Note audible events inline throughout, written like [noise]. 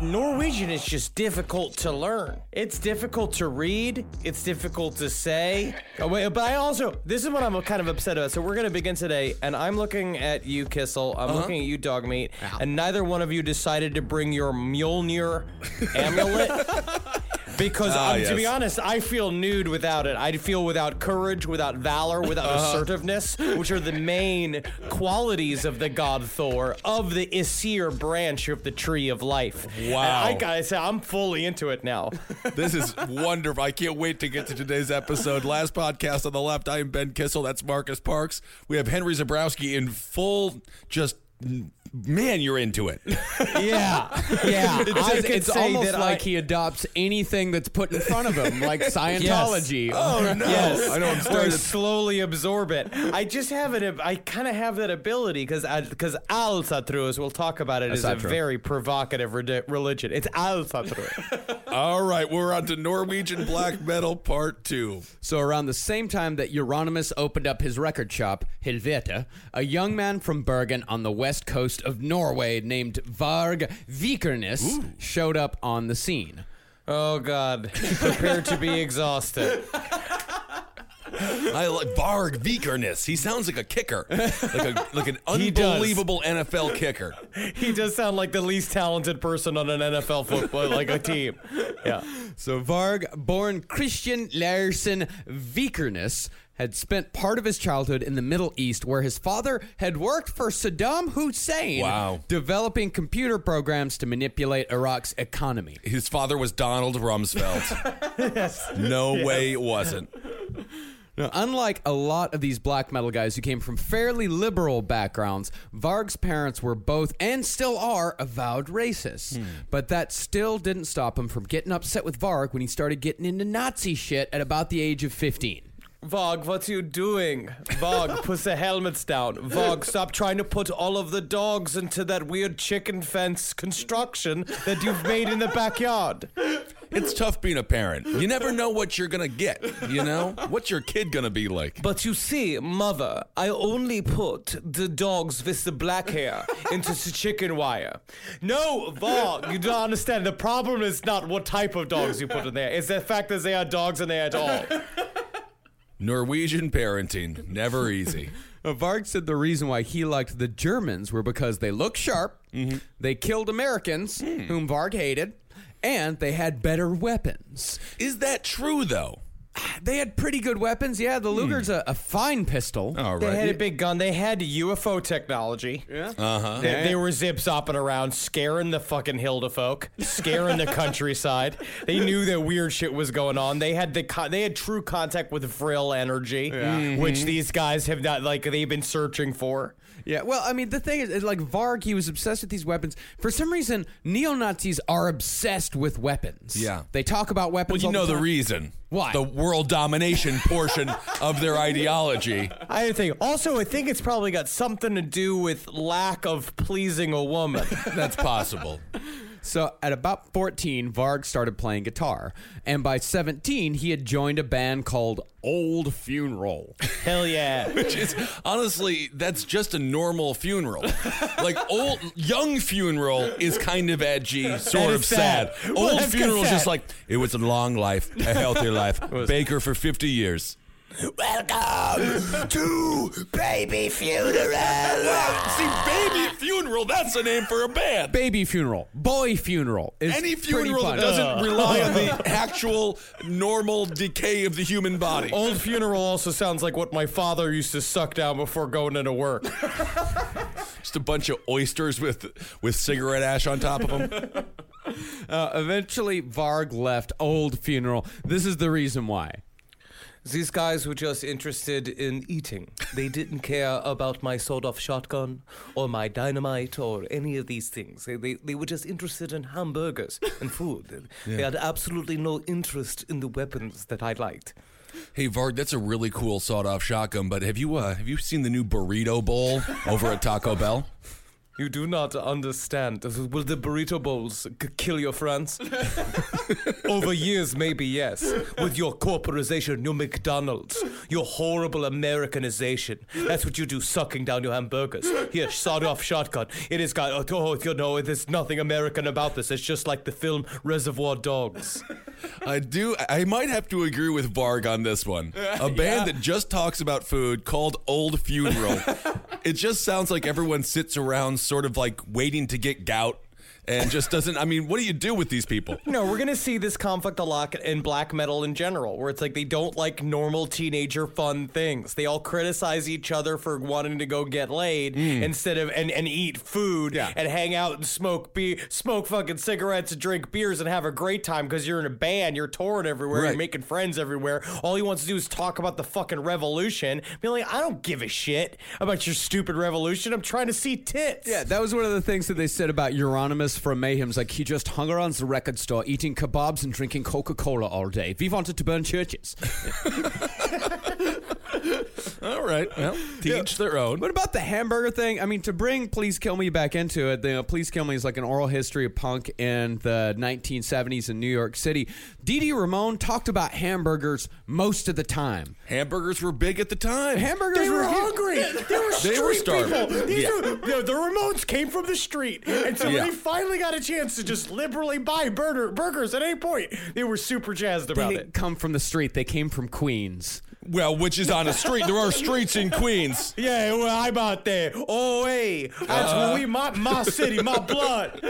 Norwegian is just difficult to learn. It's difficult to read. It's difficult to say. Oh, wait, but I also, this is what I'm kind of upset about. So we're going to begin today, and I'm looking at you, Kissel. I'm uh-huh. looking at you, Dog Dogmeat, and neither one of you decided to bring your Mjolnir amulet. [laughs] Because um, to be honest, I feel nude without it. I feel without courage, without valor, without assertiveness, which are the main qualities of the god Thor of the Aesir branch of the Tree of Life. Wow. And I gotta say, I'm fully into it now. [laughs] This is wonderful. I can't wait to get to today's episode. Last podcast on the left, I am Ben Kissel. That's Marcus Parks. We have Henry Zebrowski in full, just, man, you're into it. [laughs] yeah, yeah. I It's, could it's say almost that like I, he adopts anything that's put in front of him, like [laughs] Scientology. Oh, no. [laughs] Yes, I know I'm starting to slowly absorb it. I just have it. I kind of have that ability because because Alsatrus, we'll talk about it. it, is a Asatru. very provocative redi- religion. It's Al Alsatrus. All right, we're on to Norwegian black metal part two. So around the same time that Euronymous opened up his record shop, Helvete, a young man from Bergen on the west coast of Norway named Varg Vikernes showed up on the scene. oh God, [laughs] prepare to be exhausted. I like Varg Vikernes. He sounds like a kicker, like a like an [laughs] He does. unbelievable NFL kicker. He does sound like the least talented person on an NFL football like a team. Yeah. So Varg, born Christian Larsen Vikernes, had spent part of his childhood in the Middle East where his father had worked for Saddam Hussein, Wow. developing computer programs to manipulate Iraq's economy. His father was Donald Rumsfeld. [laughs] No way it wasn't. Now, unlike a lot of these black metal guys who came from fairly liberal backgrounds, Varg's parents were both and still are avowed racists. Hmm. But that still didn't stop him from getting upset with Varg when he started getting into Nazi shit at about the age of 15. Vog, what you doing? Vog, [laughs] put the helmets down. Vog, stop trying to put all of the dogs into that weird chicken fence construction that you've made in the backyard. [laughs] It's tough being a parent. You never know what you're gonna get. You know what's your kid gonna be like? But you see, mother, I only put the dogs with the black hair into the chicken wire. No, Vog, you don't understand. The problem is not what type of dogs you put in there. It's the fact that they are dogs and they are all. Norwegian parenting, never easy. Uh, Varg said the reason why he liked the Germans were because they looked sharp, mm-hmm. they killed Americans, hmm. whom Varg hated, and they had better weapons. Is that true though? They had pretty good weapons. Yeah, the Luger's a, a fine pistol. All They had a big gun. They had UFO technology. Yeah. Uh huh. They, they were zip zopping around, scaring the fucking Hilda folk, scaring the countryside. They knew that weird shit was going on. They had the con- they had true contact with Vril energy, which these guys have not like they've been searching for. Yeah, well, I mean, the thing is, is, like Varg, he was obsessed with these weapons. For some reason, neo Nazis are obsessed with weapons. Yeah. they talk about weapons. Well, you all know the time. reason. Why? The world domination [laughs] portion of their ideology. I think. Also, I think it's probably got something to do with lack of pleasing a woman. That's possible. So at about 14, Varg started playing guitar, and by 17, he had joined a band called Old Funeral. Hell yeah. [laughs] Which is honestly, that's just a normal funeral. Like old young funeral is kind of edgy, sort of sad. sad. Well, Old funeral is just like it was a long life, a healthy life. [laughs] Baker for fifty years. Welcome to Baby Funeral. See, baby funeral. That's the name for a band. Baby funeral, boy funeral. Is Any funeral that doesn't rely on the [laughs] actual normal decay of the human body. Old funeral also sounds like what my father used to suck down before going into work. [laughs] Just a bunch of oysters with with cigarette ash on top of them. [laughs] Uh, eventually, Varg left Old Funeral. This is the reason why. These guys were just interested in eating. They didn't care about my sawed-off shotgun or my dynamite or any of these things. They, they, they were just interested in hamburgers and food. [laughs] They had absolutely no interest in the weapons that I liked. Hey Varg, that's a really cool sawed-off shotgun. But have you uh, have you seen the new burrito bowl over at Taco Bell? You do not understand. Will the burrito bowls c- kill your friends? [laughs] Over years, maybe yes. With your corporization, your McDonald's, your horrible Americanization. That's what you do, sucking down your hamburgers. Here, sawed off shotgun. It has got, oh, oh, you know, there's nothing American about this. It's just like the film Reservoir Dogs. I do. I might have to agree with Varg on this one. A band that just talks about food called Old Funeral. [laughs] it just sounds like everyone sits around, sort of like waiting to get gout, and just doesn't. I mean, what do you do with these people? No, we're gonna see this conflict a lot in black metal in general, where it's like they don't like normal teenager fun things. They all criticize each other for wanting to go get laid mm. instead of and, and eat food Yeah. and hang out and smoke be smoke fucking cigarettes and drink beers and have a great time because you're in a band, you're touring everywhere, Right. you're making friends everywhere. All he wants to do is talk about the fucking revolution. Be like, I don't give a shit about your stupid revolution. I'm trying to see tits. Yeah, that was one of the things that they said about Euronymous from Mayhem's. Like, he just hung around the record store eating kebabs and drinking Coca Cola all day. We wanted to burn churches. [laughs] [laughs] All right. Well, to each their own. What about the hamburger thing? I mean, to bring Please Kill Me back into it, the Please Kill Me is like an oral history of punk in the 1970s in New York City. Dee Dee Ramone talked about hamburgers most of the time. Hamburgers were big at the time. Hamburgers They were huge. hungry. [laughs] They were street They were starving. people. These Yeah. are- the, the Ramones came from the street, and so Yeah. when they finally got a chance to just liberally buy burger, burgers at any point, they were super jazzed They about didn't it. come from the street, they came from Queens. Well, which is on a street. There are streets in Queens. [laughs] Yeah, well, I'm out there. Oh, hey, that's Uh-huh. we, my, my city, my blood.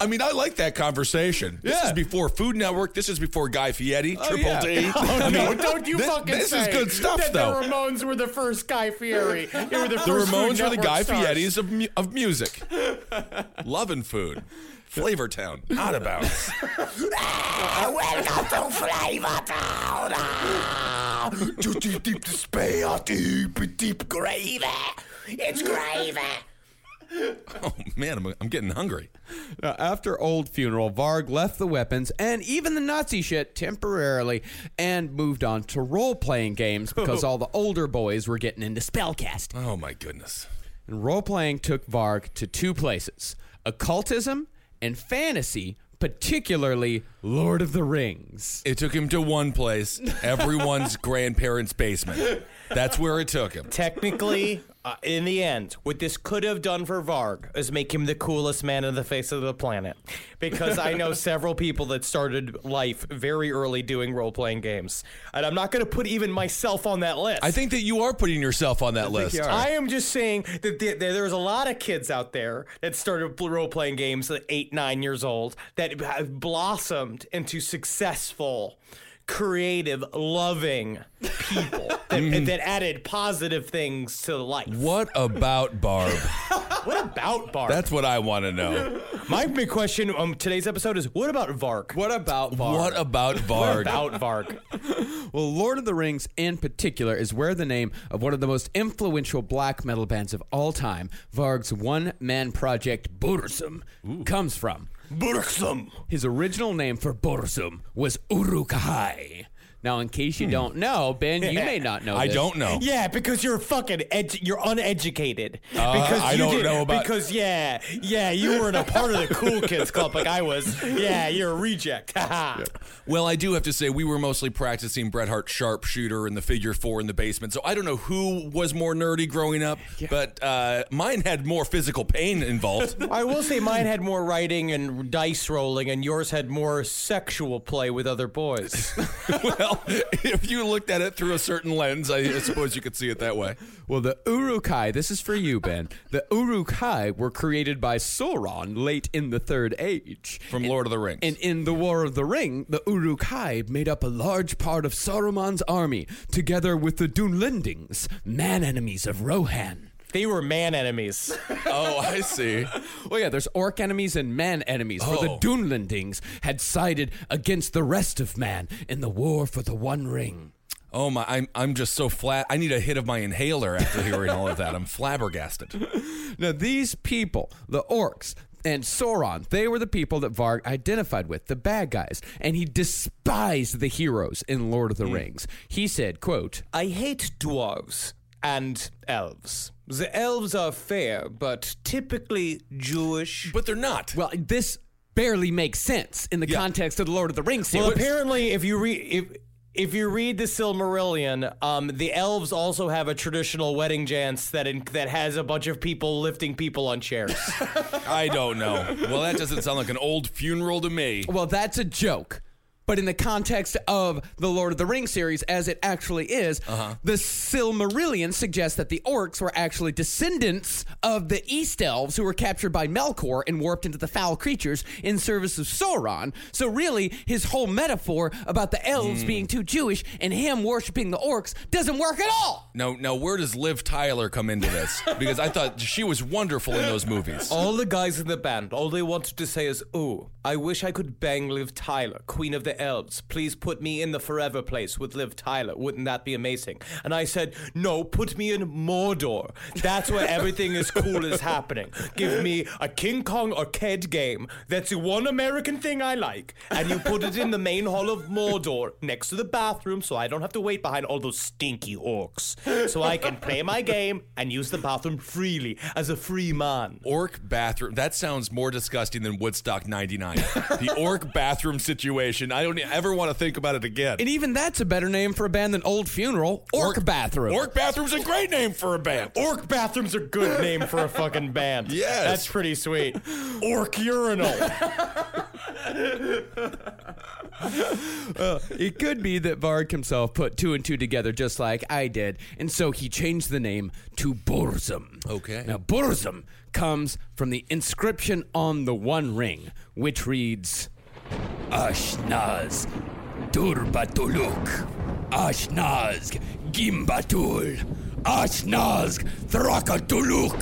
I mean, I like that conversation. This Yeah. is before Food Network. This is before Guy Fieri, Triple yeah. D. [laughs] Oh, I no, mean, don't you thi- fucking This say is good stuff, that though. The Ramones were the first Guy Fieri. They were the, The Ramones were the Guy stars. Fieri's of, of music. Loving food. Flavor Town. Out of bounds. [laughs] Welcome to Flavor Town. Ah, Too deep, deep to spare, deep, deep gravy. It's gravy. Oh, man, I'm, I'm getting hungry. Now, after Old Funeral, Varg left the weapons and even the Nazi shit temporarily and moved on to role playing games because [laughs] all the older boys were getting into spellcasting. Oh, my goodness. And role playing took Varg to two places occultism and fantasy, particularly Lord of the Rings. It took him to one place, everyone's [laughs] grandparents' basement. That's where it took him. Technically, uh, in the end, what this could have done for Varg is make him the coolest man on the face of the planet. Because I know [laughs] several people that started life very early doing role playing games. And I'm not going to put even myself on that list. I think that you are putting yourself on that list. I am just saying that there- there's a lot of kids out there that started role playing games at eight, nine years old that have blossomed into successful, creative, loving people [laughs] that, mm. that added positive things to life. What about Barb? [laughs] What about Barb? That's what I want to know. My big question on today's episode is what about Varg? What about Varg? What about What Varg? about Varg? [laughs] Well, Lord of the Rings in particular is where the name of one of the most influential black metal bands of all time, Varg's one man project Burzum, comes from. Burzum. His original name for Burzum was Uruk-hai. Now, in case you don't know, Ben, you may [laughs] not know I this. don't know. Yeah, because you're fucking edu- you're uneducated. Uh, because I you don't did- know about- because yeah, yeah, you weren't a part of the cool kids club like I was. Yeah, you're a reject. [laughs] Haha. Well, I do have to say we were mostly practicing Bret Hart sharpshooter and the figure four in the basement. So I don't know who was more nerdy growing up, but uh, mine had more physical pain involved. [laughs] I will say mine had more writing and dice rolling, and yours had more sexual play with other boys. well, well, [laughs] if you looked at it through a certain lens, I suppose you could see it that way. Well, the Uruk-hai, this is for you, Ben. The Uruk-hai were created by Sauron late in the Third Age. From Lord of the Rings. And in the War of the Ring, the Uruk-hai made up a large part of Saruman's army, together with the Dunlendings, man enemies of Rohan. They were man enemies. [laughs] oh, I see. Well, yeah, there's orc enemies and man enemies, for the Oh. Dunlendings had sided against the rest of man in the war for the One Ring. Oh my, I'm I'm just so flat. I need a hit of my inhaler after hearing all of that. I'm flabbergasted. [laughs] Now, these people, the orcs and Sauron, they were the people that Varg identified with, the bad guys, and he despised the heroes in Lord of the hmm. Rings. He said, quote, I hate dwarves and elves. The elves are fair, but typically Jewish. But they're not. well, this barely makes sense in the context of the Lord of the Rings series. Well, apparently, if you read if if you read the Silmarillion, um, the elves also have a traditional wedding dance that in, that has a bunch of people lifting people on chairs. [laughs] I don't know. Well, that doesn't sound like an old funeral to me. Well, that's a joke. But in the context of the Lord of the Rings series, as it actually is, uh-huh. the Silmarillion suggests that the orcs were actually descendants of the East Elves who were captured by Melkor and warped into the foul creatures in service of Sauron. So, really, his whole metaphor about the elves hmm. being too Jewish and him worshiping the orcs doesn't work at all. Now, now, where does Liv Tyler come into this? [laughs] Because I thought she was wonderful in those movies. all the guys in the band, all they wanted to say is, "Ooh, I wish I could bang Liv Tyler, Queen of the Elves. Please put me in the Forever Place with Liv Tyler. Wouldn't that be amazing?" And I said, "No, put me in Mordor. That's where everything is cool is happening. Give me a King Kong arcade game. That's the one American thing I like, and you put it in the main hall of Mordor next to the bathroom, so I don't have to wait behind all those stinky orcs. So I can play my game and use the bathroom freely as a free man." Orc bathroom. That sounds more disgusting than Woodstock 99. the orc bathroom situation. Don't ever want to think about it again. And even that's a better name for a band than Old Funeral. Orc, Bathroom. Orc bathroom's a great name for a band. Orc bathroom's a good name for a fucking band. [laughs] Yes. That's pretty sweet. Orc urinal. [laughs] It could be that Varg himself put two and two together just like I did, and so he changed the name to Burzum. Okay. Now, Burzum comes from the inscription on the One Ring, which reads Ashnaz Durbatuluk. Ashnaz Gimbatul. Ashnaz Thrakatuluk.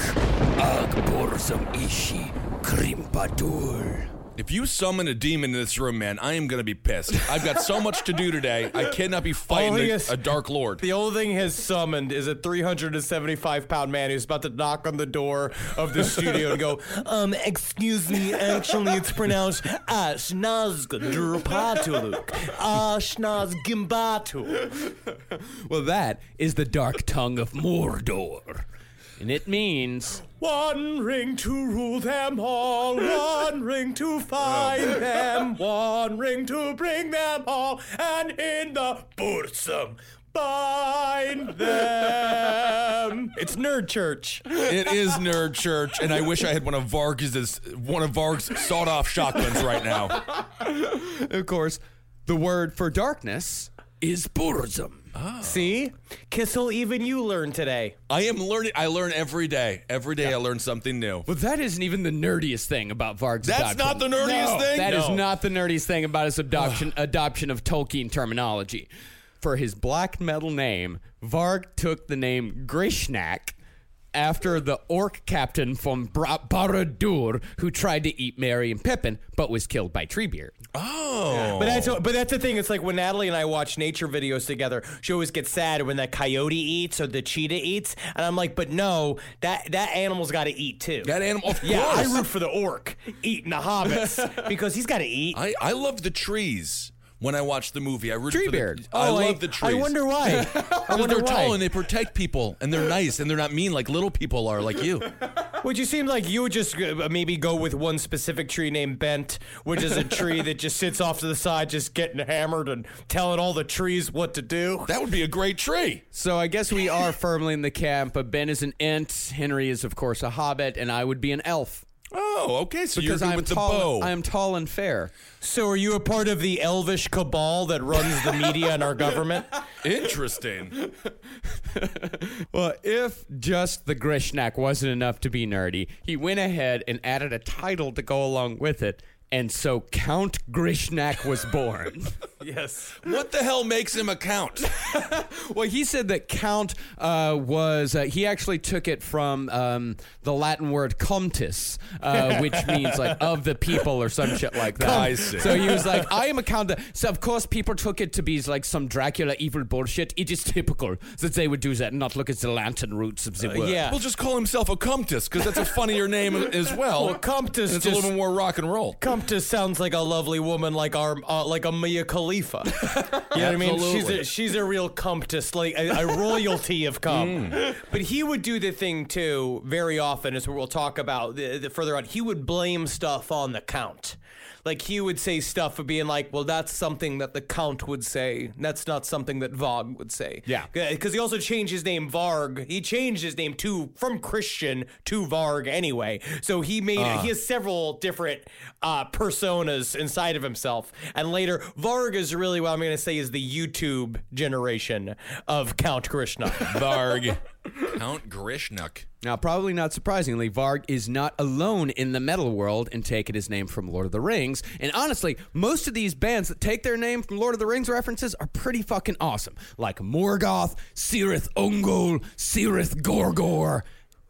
Ag Burzum Ishi Krimpatul. If you summon a demon in this room, man, I am going to be pissed. I've got so much to do today. I [laughs] cannot be fighting a, is- a dark lord. The only thing his summoned is a 375 pound man who's about to knock on the door of the studio and go, [laughs] um, excuse me, actually it's pronounced Ashnazgadurpatuluk. Ashnazgimbatu. Well, that is the dark tongue of Mordor. And it means One ring to rule them all, one ring to find oh. them, one ring to bring them all, and in the Burzum bind them. It's Nerd Church. it is nerd church, and I wish I had one of Varg's one of Varg's sawed-off shotguns right now. Of course, the word for darkness is Burzum. Oh. See? Kissel, even you learn today. I am learning. I learn every day. Every day I learn something new. But that isn't even the nerdiest thing about Varg's That's adoption. not the nerdiest thing. That is No. not the nerdiest thing about his adoption [sighs] adoption of Tolkien terminology. For his black metal name, Varg took the name Grishnak after the orc captain from Bra- Barad-dûr who tried to eat Merry and Pippin but was killed by Treebeard. Oh, But that's but that's the thing. It's like when Natalie and I watch nature videos together, she always gets sad when the coyote eats or the cheetah eats, and I'm like, but no, that that animal's got to eat too. that animal. Of yeah, course. I root for the orc eating the hobbits [laughs] because he's got to eat. I, I love the trees. When I watch the movie, I root for the. Treebeard. I Oh, love the trees. I wonder why. [laughs] I Because wonder they're why. tall and they protect people and they're nice and they're not mean like little people are like you. [laughs] Would you seem like you would just uh, maybe go with one specific tree named Bent, which is a tree that just sits off to the side, just getting hammered and telling all the trees what to do? That would be a great tree. So I guess we are firmly in the camp of Ben is an ent, Henry is of course a hobbit, and I would be an elf. Oh, okay. So because you're I'm with the tall. bow. I am tall and fair. So are you a part of the elvish cabal that runs the media and our government? [laughs] Interesting. [laughs] Well, if just the Grishnak wasn't enough to be nerdy, he went ahead and added a title to go along with it. And so Count Grishnak was born. [laughs] yes. what the hell makes him a count? [laughs] well, he said that Count uh, was, uh, he actually took it from um, the Latin word comtus, uh, [laughs] which means like of the people or some shit like that. I see. So he was like, I am a count. So, of course, people took it to be like some Dracula evil bullshit. It is typical that they would do that and not look at the Latin roots of the word. yeah. We'll just call himself a Comtus because that's a funnier name as well. Well, Comtus And it's a little bit more rock and roll. Comtus sounds like a lovely woman, like our, uh, like a Mia Khalifa. [laughs] You know what I mean? She's a, she's a real Comtus, like a, a royalty of cum. But he would do the thing too very often, as we'll talk about the, the further on. He would blame stuff on the count. Like he would say stuff of being like, "Well, that's something that the count would say. That's not something that Varg would say." Yeah. because he also changed his name Varg. He changed his name to from Christian to Varg anyway. So he made he has several different uh, personas inside of himself. And later, Varg is really what I'm going to say is the YouTube generation of Count Krishna. Varg. [laughs] Count Grishnak. Now, probably not surprisingly, Varg is not alone in the metal world in taking his name from Lord of the Rings. And honestly, most of these bands that take their name from Lord of the Rings references are pretty fucking awesome. Like Morgoth, Cirith Ungol, Cirith Gorgor,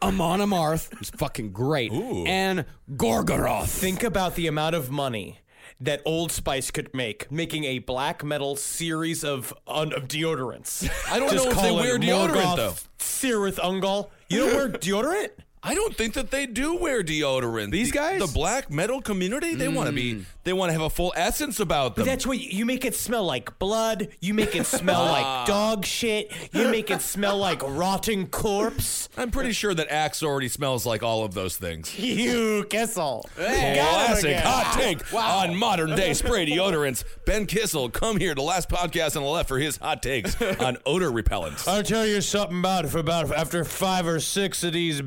Amon Amarth, who's fucking great, and Gorgoroth. Think about the amount of money that Old Spice could make making a black metal series of, un- of deodorants. I don't Just know if they call it wear deodorant, Morgoth though. Cirith Ungol. You don't wear [laughs] deodorant? I don't think that they do wear deodorant. These The- guys? the black metal community, they want to be, hmm. they want to have a full essence about them. That's what you, make it smell like blood. You make it smell [laughs] like dog shit. You make it smell like rotting corpse. I'm pretty sure that Axe already smells like all of those things. [laughs] You Kissel. Classic hot take on modern day [laughs] spray deodorants. Ben Kissel, come here to last podcast on the left for his hot takes on odor repellents. I'll tell you something about it. For about after five or six of these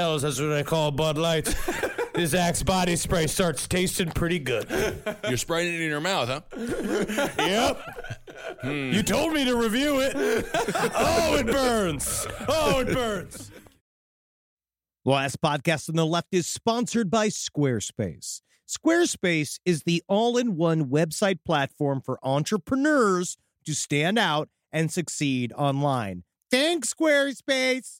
BLs, that's what I call Bud Lights. [laughs] this Axe body spray starts tasting pretty good. You're spraying it in your mouth, huh? [laughs] Yep. Hmm. You told me to review it. oh, it burns. Oh, it burns. Last podcast on the left is sponsored by Squarespace. Squarespace is the all in one website platform for entrepreneurs to stand out and succeed online. Thanks, Squarespace.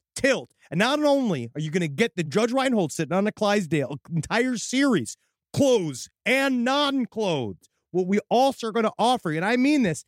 tilt. And not only are you going to get the Judge Reinhold sitting on the Clydesdale entire series, clothes and non clothes, what we also are going to offer, and I mean this,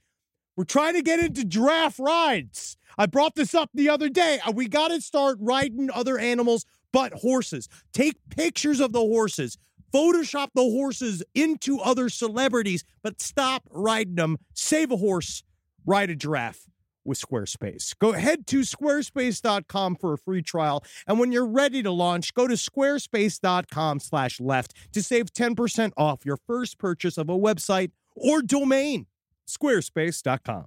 we're trying to get into giraffe rides. I brought this up the other day. We got to start riding other animals but horses. Take pictures of the horses. Photoshop the horses into other celebrities, but stop riding them. Save a horse, ride a giraffe with Squarespace. Go head to squarespace.com for a free trial. And when you're ready to launch, go to squarespace.com slash left to save 10% off your first purchase of a website or domain. Squarespace.com.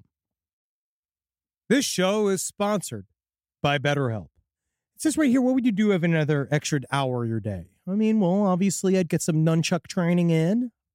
This show is sponsored by BetterHelp. It says right here, what would you do if another extra hour your day? I mean, well, obviously, I'd get some nunchuck training in.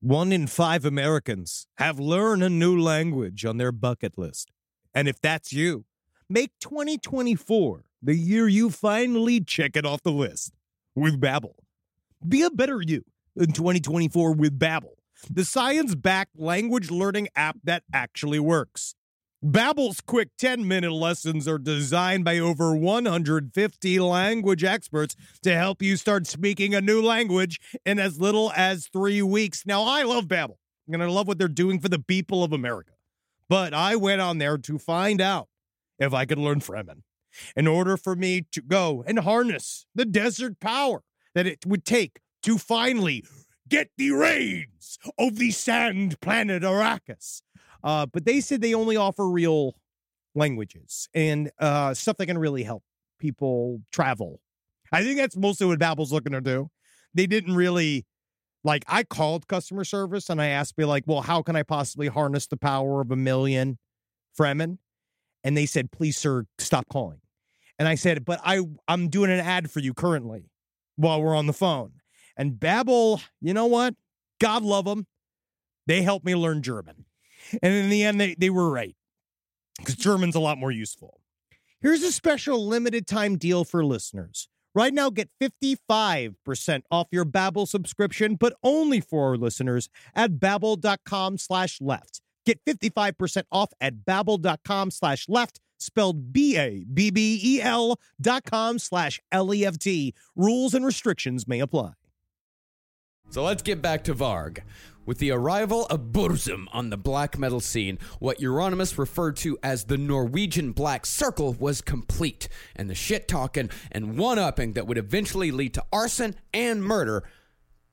One in five Americans have learned a new language on their bucket list. And if that's you, make 2024 the year you finally check it off the list with Babbel. Be a better you in 2024 with Babbel, the science-backed language learning app that actually works. Babbel's quick 10-minute lessons are designed by over 150 language experts to help you start speaking a new language in as little as 3 weeks. Now, I love Babbel, and I love what they're doing for the people of America. But I went on there to find out if I could learn Fremen in order for me to go and harness the desert power that it would take to finally get the reins of the sand planet Arrakis. Uh, but they said they only offer real languages and uh, stuff that can really help people travel. I think that's mostly what Babbel's looking to do. They didn't really like. I called customer service and I asked, me like, well, how can I possibly harness the power of a million Fremen? And they said, please, sir, stop calling. And I said, but I I'm doing an ad for you currently while we're on the phone. And Babbel, you know what? God love them. They helped me learn German. And in the end, they, they were right because German's a lot more useful. Here's a special limited time deal for listeners. Right now, get 55% off your Babbel subscription, but only for our listeners at babbel.com slash left. Get 55% off at babbel.com slash left, spelled B-A-B-B-E-L dot com slash L-E-F-T. Rules and restrictions may apply. So let's get back to Varg. With the arrival of Burzum on the black metal scene, what Euronymous referred to as the Norwegian Black Circle was complete, and the shit talking and one upping that would eventually lead to arson and murder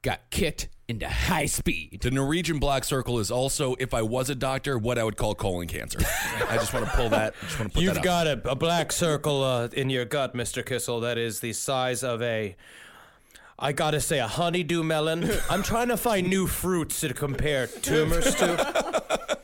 got kicked into high speed. The Norwegian Black Circle is also, if I was a doctor, what I would call colon cancer. [laughs] I just want to pull that. Just want to put You've that got a, a black circle uh, in your gut, Mr. Kissel, that is the size of a. I gotta say, a honeydew melon. [laughs] I'm trying to find new fruits to compare tumors to. [laughs]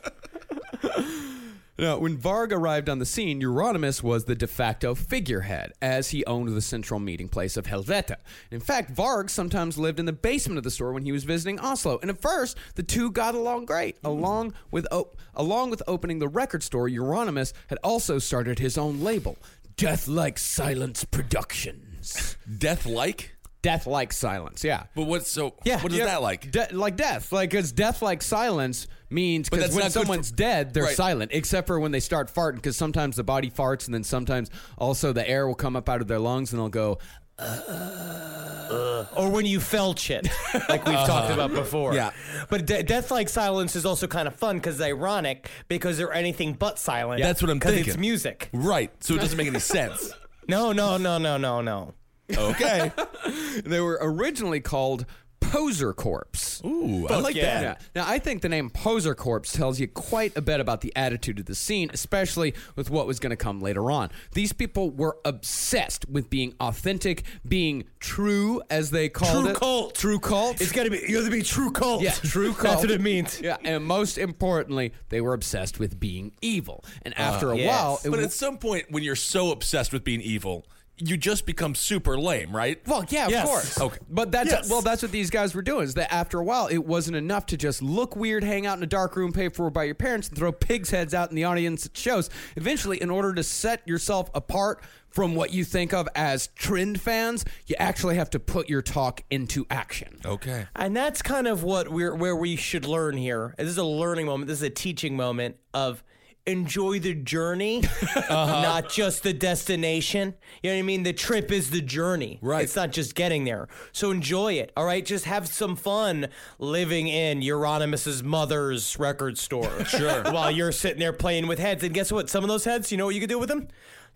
Now, when Varg arrived on the scene, Euronymous was the de facto figurehead, as he owned the central meeting place of Helvete. In fact, Varg sometimes lived in the basement of the store when he was visiting Oslo, and at first, the two got along great. Mm. Along with o- along with opening the record store, Euronymous had also started his own label, Death Like Silence Productions. Death like? Death Like Silence, yeah. But what's so? Yeah, What is yeah. that like? De- like death, like because death like silence means because when someone's for- dead, they're Right. silent, except for when they start farting. Because sometimes the body farts, and then sometimes also the air will come up out of their lungs, and they'll go. Uh. or when you felch it, like we've talked uh-huh. about before. Yeah. But de- death like silence is also kind of fun because it's ironic because they're anything but silent. Yeah, that's what I'm Because it's music. Right. So it doesn't make any sense. [laughs] No, no, no, no, no, no. Okay. [laughs] They were originally called Poser Corpse. Ooh, I like yeah. that. Yeah. Now, I think the name Poser Corpse tells you quite a bit about the attitude of the scene, especially with what was going to come later on. These people were obsessed with being authentic, being true, as they called it. True it. cult. True cult. It's gotta be. You have to be true cult. Yeah, [laughs] true cult. That's what it means. [laughs] Yeah, and most importantly, they were obsessed with being evil. And after uh, a yes. while, it But w- at some point, when you're so obsessed with being evil, you just become super lame, right? Well, yeah, Yes. of course. Okay. But that's Yes. well, that's what these guys were doing. Is that after a while, it wasn't enough to just look weird, hang out in a dark room paid for by your parents, and throw pigs' heads out in the audience at shows. Eventually, in order to set yourself apart from what you think of as trend fans, you actually have to put your talk into action. Okay. And that's kind of what we're where we should learn here. This is a learning moment. This is a teaching moment of enjoy the journey, [laughs] uh-huh. not just the destination. You know what I mean? The trip is the journey. Right. It's not just getting there. So enjoy it. All right. Just have some fun living in Euronymous' mother's record store. [laughs] Sure. While you're sitting there playing with heads. And guess what? Some of those heads, you know what you could do with them?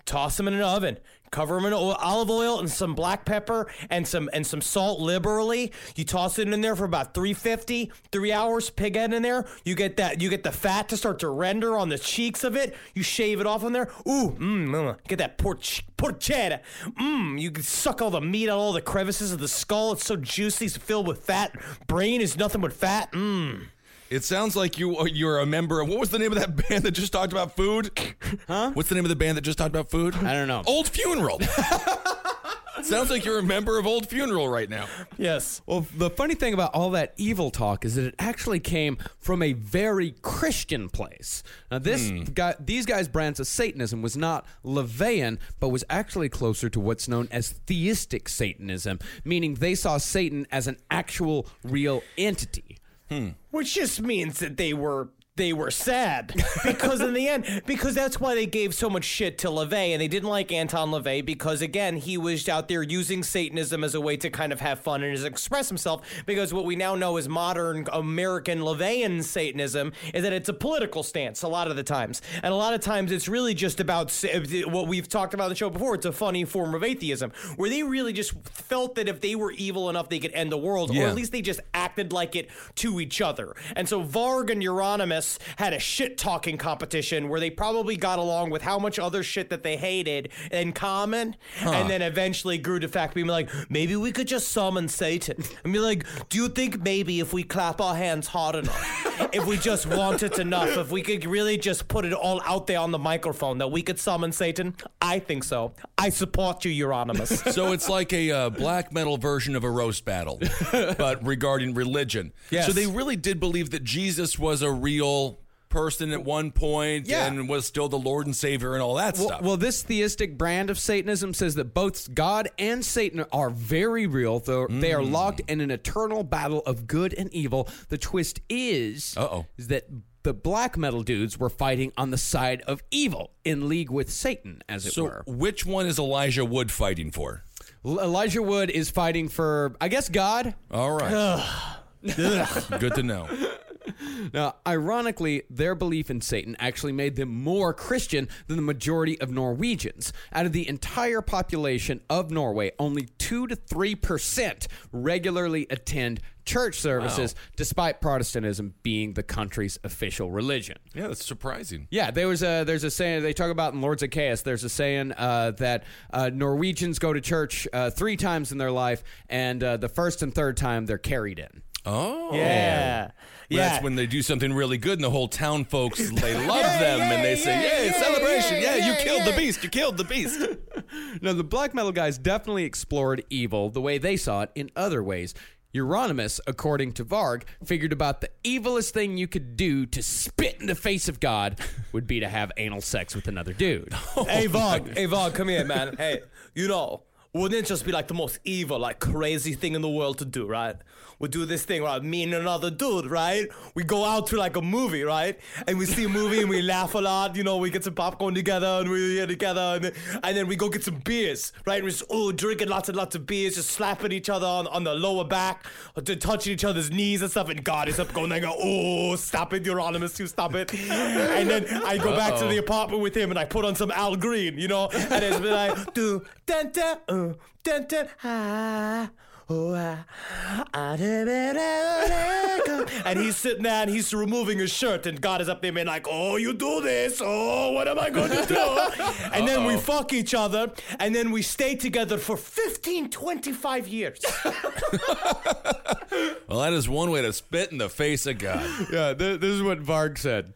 Toss them in an oven. Cover them in olive oil and some black pepper and some and some salt liberally. You toss it in there for about 350, three hours. Pig head in there. You get that. You get the fat to start to render on the cheeks of it. You shave it off on there. Ooh, mm, get that porch porchetta. Mmm, you can suck all the meat out of all the crevices of the skull. It's so juicy, it's filled with fat. Brain is nothing but fat. Mmm. It sounds like you you're a member of what was the name of that [laughs] band that just talked about food? Huh? What's the name of the band that just talked about food? I don't know. Old Funeral. [laughs] sounds like you're a member of Old Funeral right now. Yes. Well, the funny thing about all that evil talk is that it actually came from a very Christian place. Now, this hmm. guy, these guys' branch of Satanism was not LaVeyan, but was actually closer to what's known as theistic Satanism, meaning they saw Satan as an actual, real entity. Hmm. Which just means that they were they were sad. [laughs] Because in the end because that's why they gave so much shit to LaVey and they didn't like Anton LaVey because again he was out there using Satanism as a way to kind of have fun and express himself because what we now know as modern American LaVeyan Satanism is that it's a political stance a lot of the times. And a lot of times it's really just about what we've talked about on the show before it's a funny form of atheism where they really just felt that if they were evil enough they could end the world or at least they just acted like it to each other. And so Varg and Euronymous had a shit talking competition where they probably got along with how much other shit that they hated in common, and then eventually grew to fact being like, maybe we could just summon Satan. And be like, do you think maybe if we clap our hands hard enough, if we just want it enough, if we could really just put it all out there on the microphone that we could summon Satan? I think so. I support you, Euronymous. [laughs] So it's like a uh, black metal version of a roast battle, but regarding religion. Yes. So they really did believe that Jesus was a real person at one point Yeah. and was still the Lord and Savior and all that Well, stuff. well, this theistic brand of Satanism says that both God and Satan are very real, though they are mm. locked in an eternal battle of good and evil. The twist is, Uh-oh. is that the black metal dudes were fighting on the side of evil, in league with Satan, as it so were. which one is Elijah Wood fighting for? L- Elijah Wood is fighting for, I guess, God. All right. Good to know. [laughs] Now, ironically, their belief in Satan actually made them more Christian than the majority of Norwegians. Out of the entire population of Norway, only 2 to 3% regularly attend church services, despite Protestantism being the country's official religion. Yeah, that's surprising. Yeah, there was a there's a saying they talk about in Lords of Chaos. There's a saying uh, that uh, Norwegians go to church uh, three times in their life, and uh, the first and third time they're carried in. Oh. yeah. Well, That's when they do something really good, and the whole town folks [laughs] they love them, and they say, "Yay, celebration! Yeah, you killed the beast! You killed the beast!" [laughs] Now, the black metal guys definitely explored evil the way they saw it in other ways. Euronymous, according to Varg, figured about the evilest thing you could do to spit in the face of God would be to have anal sex with another dude. [laughs] Oh hey Varg, hey Varg, come here, man. Hey, you know, wouldn't it just be like the most evil, like crazy thing in the world to do, right? We do this thing, right? Me and another dude, right? We go out to like a movie, right? And we see a movie and we [laughs] laugh a lot. You know, we get some popcorn together and we're here together, and, and then we go get some beers, right? And we're just oh drinking lots and lots of beers, just slapping each other on, on the lower back, or to touching each other's knees and stuff. And God is up going I go, oh, stop it, Euronymous, you stop it. [laughs] and then I go back to the apartment with him and I put on some Al Green, you know, and it's been like, do, dun, dun, uh, dun, dun, ah. Oh, ah, [laughs] and he's sitting there and he's removing his shirt and God is up there being like, oh, you do this. Oh, what am I going to do? [laughs] and then we fuck each other and then we stay together for 15, 25 years. [laughs] Well, that is one way to spit in the face of God. yeah, th- this is what Varg said.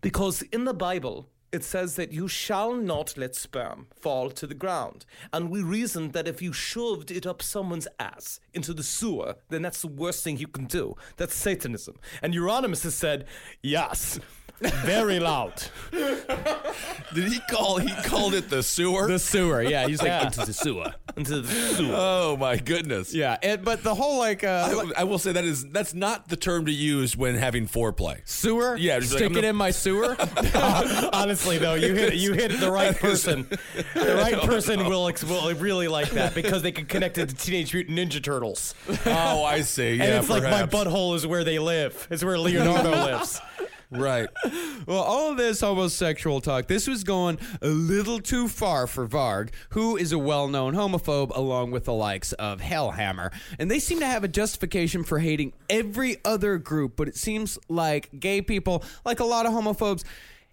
Because in the Bible, it says that you shall not let sperm fall to the ground. And we reasoned that if you shoved it up someone's ass into the sewer, then that's the worst thing you can do. That's Satanism. And Euronymous has said, yes, very loud. Did he call? He called it the sewer. The sewer, yeah. He's like Yeah. into the sewer. into the sewer. oh my goodness. Yeah, and, but the whole like uh, I, I will say that is that's not the term to use when having foreplay. sewer. Yeah, just like, stick it gonna- in my sewer. [laughs] [laughs] Honestly, though, you hit you hit the right person. The right person will will really like that because they can connect it to Teenage Mutant Ninja Turtles, Oh, I see. Yeah, and it's like my butthole is where they live. It's where Leonardo [laughs] lives. Right. Well, all of this homosexual talk, this was going a little too far for Varg, who is a well known homophobe along with the likes of Hellhammer. And they seem to have a justification for hating every other group, but it seems like gay people, like a lot of homophobes,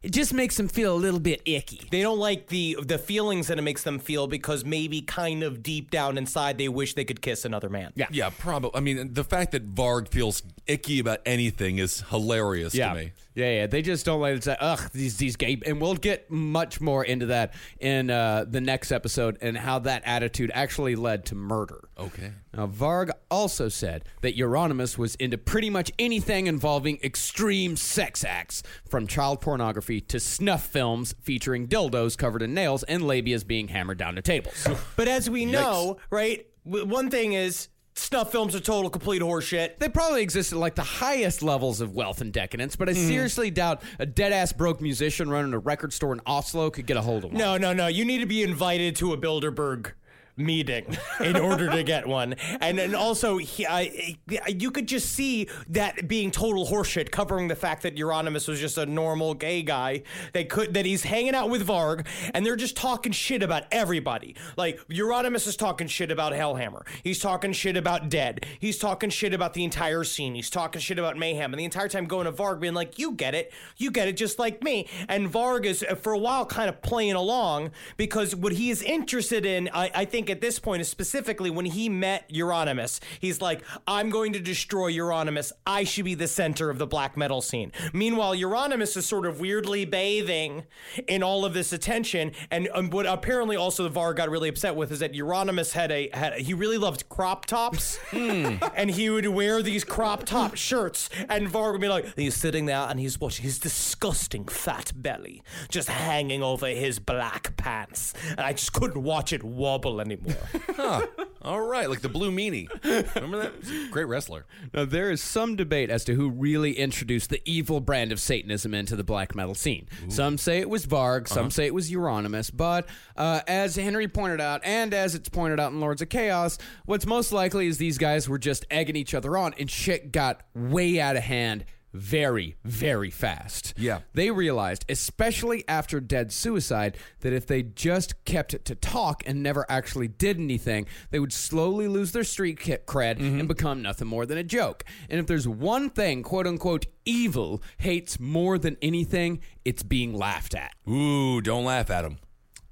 it just makes them feel a little bit icky. They don't like the the feelings that it makes them feel because maybe kind of deep down inside they wish they could kiss another man. Yeah. Yeah, probably. I mean, the fact that Varg feels icky about anything is hilarious Yeah. to me. Yeah, yeah. They just don't like to say, ugh, these these gay and we'll get much more into that in uh, the next episode and how that attitude actually led to murder. Okay. Now, Varg also said that Euronymous was into pretty much anything involving extreme sex acts, from child pornography to snuff films featuring dildos covered in nails and labias being hammered down to tables. But as we know, right, one thing is snuff films are total complete horseshit. They probably exist at like the highest levels of wealth and decadence, but I mm-hmm. seriously doubt a dead ass broke musician running a record store in Oslo could get a hold of one. No, no, no. You need to be invited to a Bilderberg meeting in order to get one. And and also, he, I, you could just see that being total horseshit, covering the fact that Euronymous was just a normal gay guy. That could that he's hanging out with Varg, and they're just talking shit about everybody. Like Euronymous is talking shit about Hellhammer. He's talking shit about Dead. He's talking shit about the entire scene. He's talking shit about Mayhem, and the entire time going to Varg, being like, "You get it, you get it, just like me." And Varg is for a while kind of playing along because what he is interested in, I, I think at this point is specifically when he met Euronymous. He's like, "I'm going to destroy Euronymous. I should be the center of the black metal scene." Meanwhile, Euronymous is sort of weirdly bathing in all of this attention, and um, what apparently also Var got really upset with is that Euronymous had a had he really loved crop tops, and he would wear these crop top shirts, and Var would be like, he's sitting there and he's watching his disgusting fat belly just hanging over his black pants, and I just couldn't watch it wobble anymore. [laughs] Huh. All right, like the Blue Meanie. Remember that? He's a great wrestler. Now, there is some debate as to who really introduced the evil brand of Satanism into the black metal scene. Some say it was Varg, some say it was Euronymous, but uh, as Henry pointed out, and as it's pointed out in Lords of Chaos, what's most likely is these guys were just egging each other on, and shit got way out of hand very, very fast. Yeah. They realized, especially after Dead Suicide, that if they just kept it to talk and never actually did anything, they would slowly lose their street cred and mm-hmm. become nothing more than a joke. And if there's one thing, quote unquote, evil hates more than anything, it's being laughed at. Ooh, don't laugh at him.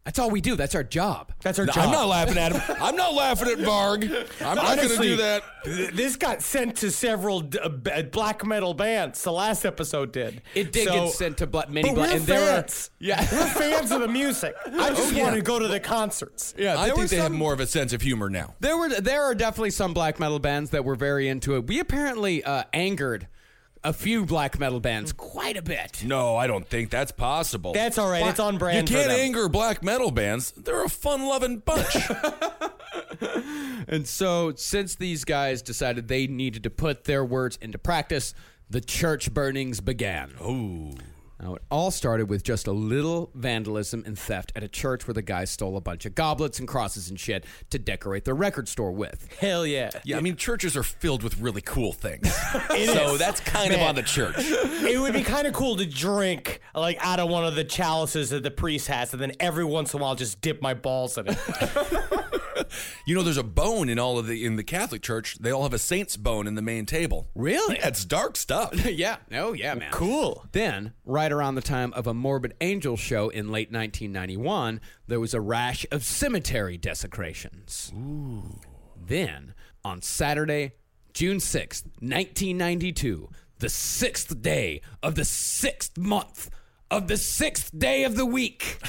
That's all we do. That's our job. That's our No, job. I'm not laughing at him. I'm not laughing at Varg. I'm not going to Honestly, do that. th- This got sent to several d- uh, b- black metal bands. The last episode did. It did So- get sent to bla- many But black, we're and there were fans. yeah, [laughs] We're fans of the music. [laughs] I just yeah. want to go to the concerts. yeah. I there were think they have some- more of a sense of humor now. There were there are definitely some black metal bands that were very into it. We apparently uh, angered a few black metal bands quite a bit. No, I don't think that's possible. That's all right. It's on you brand. for can't them. anger black metal bands. They're a fun-loving bunch. [laughs] And so, since these guys decided they needed to put their words into practice, the church burnings began. Ooh. Now, it all started with just a little vandalism and theft at a church where the guys stole a bunch of goblets and crosses and shit to decorate their record store with. Hell yeah. Yeah, I mean, churches are filled with really cool things. [laughs] It so is. that's kind Man. of on the church. It would be kind of cool to drink like out of one of the chalices that the priest has, and then every once in a while just dip my balls in it. [laughs] [laughs] You know, there's a bone in all of the in the Catholic Church. They all have a saint's bone in the main table. Really? Yeah, it's dark stuff. [laughs] yeah. Oh yeah, man. Cool. Then, right around the time of a Morbid Angel show in late 1991, there was a rash of cemetery desecrations. Ooh. Then, on Saturday, June 6th, 1992, the sixth day of the sixth month of the sixth day of the week.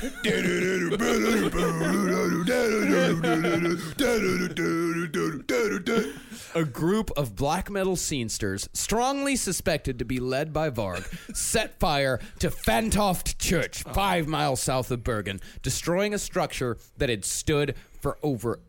A group of black metal scenesters, strongly suspected to be led by Varg, set fire to Fantoft Church, five miles south of Bergen, destroying a structure that had stood for over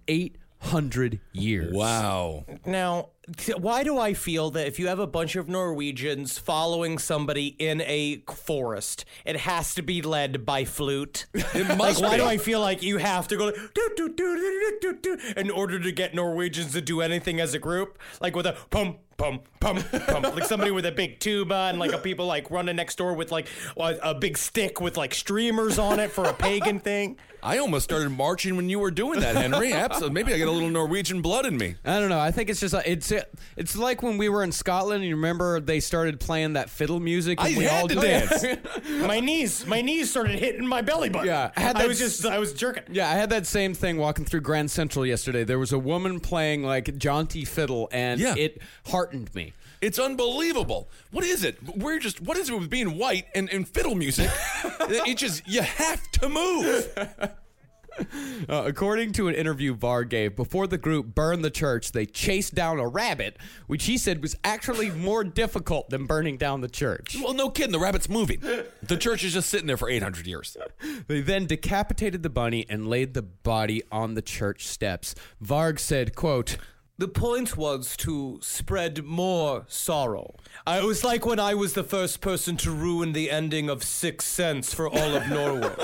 800 years. Wow. Now, why do I feel that if you have a bunch of Norwegians following somebody in a forest, it has to be led by flute? It Like, why be. do I feel like you have to go like, "Doo, doo, doo, doo, doo, doo, doo," in order to get Norwegians to do anything as a group? Like with a pum, pum, pum, pum. like somebody with a big tuba and like a people like running next door with like a a big stick with like streamers on it for a pagan thing. I almost started marching when you were doing that, Henry. Absolutely. Maybe I got a little Norwegian blood in me. I don't know. I think it's just like, it's it's like when we were in Scotland. And you remember they started playing that fiddle music. and I we had all to danced. dance. [laughs] My knees, my knees started hitting my belly button. Yeah, I had I that was just, I was jerking. Yeah, I had that same thing walking through Grand Central yesterday. There was a woman playing like jaunty fiddle, and Yeah. it heartened me. It's unbelievable. What is it? We're just, what is it with being white and, and fiddle music? [laughs] it just, you have to move. [laughs] Uh, according to an interview Var gave, before the group burned the church, they chased down a rabbit, which he said was actually more difficult than burning down the church. Well, no kidding. The rabbit's moving. The church is just sitting there for 800 years. [laughs] They then decapitated the bunny and laid the body on the church steps. Varg said, quote, The point was to spread more sorrow. It was like when I was the first person to ruin the ending of Sixth Sense for all of Norway. [laughs]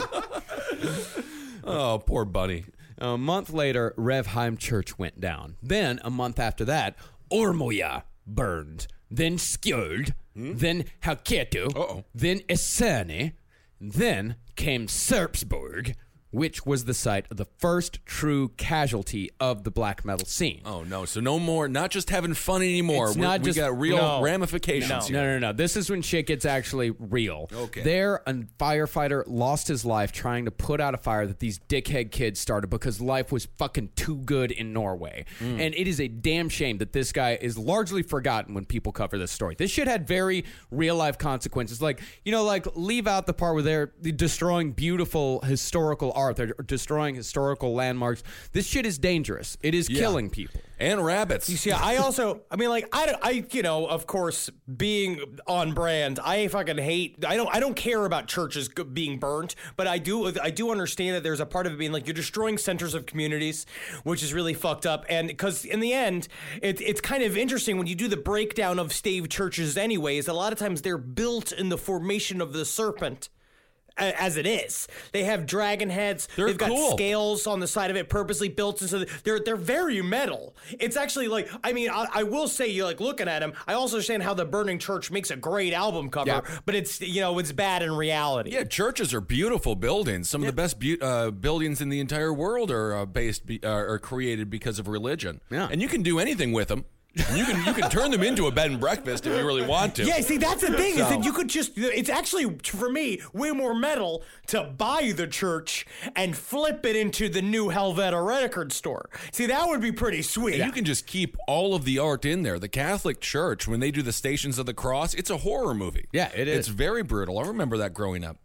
Oh, poor bunny. A month later, Revheim Church went down. Then, a month after that, Ormoja burned. Then Skjold. Hmm? Then Hauketo. Uh-oh. Then Essene. Then came Sarpsborg, which was the site of the first true casualty of the black metal scene. Oh, no. So no more, not just having fun anymore. It's We're- not we just- got real no. ramifications No, here. no, no, no. This is when shit gets actually real. Okay. There, a firefighter lost his life trying to put out a fire that these dickhead kids started because life was fucking too good in Norway. Mm. And it is a damn shame that this guy is largely forgotten when people cover this story. This shit had very real life consequences. Like, you know, like leave out the part where they're destroying beautiful historical art, they're destroying historical landmarks. This shit is dangerous. It is Yeah. killing people. And rabbits. You see, I also, I mean, like, I, don't- I, you know, of course, being on brand, I fucking hate. I don't, I don't care about churches g- being burnt, but I do, I do understand that there's a part of it being like you're destroying centers of communities, which is really fucked up. And because in the end, it, it's kind of interesting when you do the breakdown of stave churches, anyways. A lot of times they're built in the formation of the serpent. As it is, they have dragon heads. They're They've got scales on the side of it, purposely built into the. They're they're very metal. It's actually like I mean I, I will say you like looking at them. I also understand how the Burning Church makes a great album cover, Yeah. but it's you know it's bad in reality. Yeah, churches are beautiful buildings. Some of the best bu- uh, buildings in the entire world are uh, based be- uh, are created because of religion. Yeah. and you can do anything with them. You can you can turn them into a bed and breakfast if you really want to. Yeah, see, that's the thing is that you could just, it's actually, for me, way more metal to buy the church and flip it into the new Helvetica record store. See, that would be pretty sweet. You can just keep all of the art in there. The Catholic Church, when they do the Stations of the Cross, it's a horror movie. Yeah, it is. It's very brutal. I remember that growing up.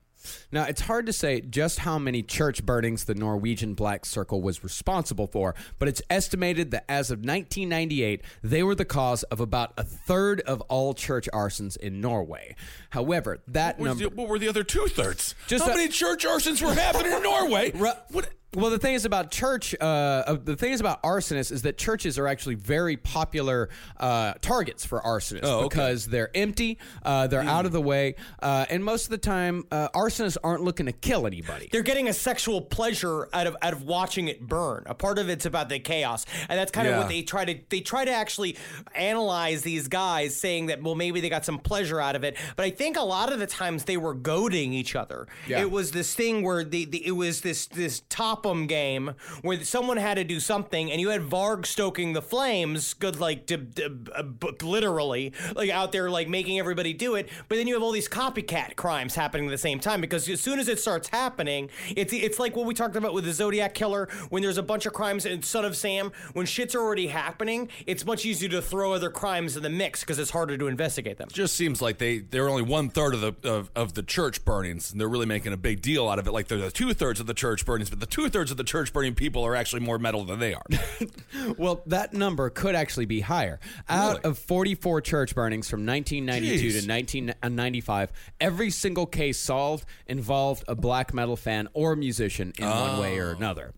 Now, it's hard to say just how many church burnings the Norwegian Black Circle was responsible for, but it's estimated that as of 1998, they were the cause of about a third of all church arsons in Norway. However, that What, was number. the, what were the other two thirds? Just How a- many church arsons were happening in Norway? [laughs] Ru- What? Well, the thing is about church. Uh, uh, the thing is about arsonists is that churches are actually very popular uh, targets for arsonists Oh, okay. because they're empty, uh, they're out of the way, uh, and most of the time, uh, arsonists aren't looking to kill anybody. they're getting a sexual pleasure out of out of watching it burn. A part of it's about the chaos, and that's kind of what they try to they try to actually analyze these guys, saying that well maybe they got some pleasure out of it, but I think a lot of the times they were goading each other. Yeah. It was this thing where the, the it was this this top stop 'em game where someone had to do something, and you had Varg stoking the flames, good like uh, literally, like out there like making everybody do it. But then you have all these copycat crimes happening at the same time because as soon as it starts happening, it's it's like what we talked about with the Zodiac killer when there's a bunch of crimes in Son of Sam. When shit's already happening, it's much easier to throw other crimes in the mix because it's harder to investigate them. just seems like they they're only one third of the of, of the church burnings and they're really making a big deal out of it like they're the two thirds of the church burnings but the two thirds of the church burning people are actually more metal than they are [laughs] Well, that number could actually be higher. Out Really? of 44 church burnings from 1992 Jeez. to 1995, uh, every single case solved involved a black metal fan or musician in one way or oh. another.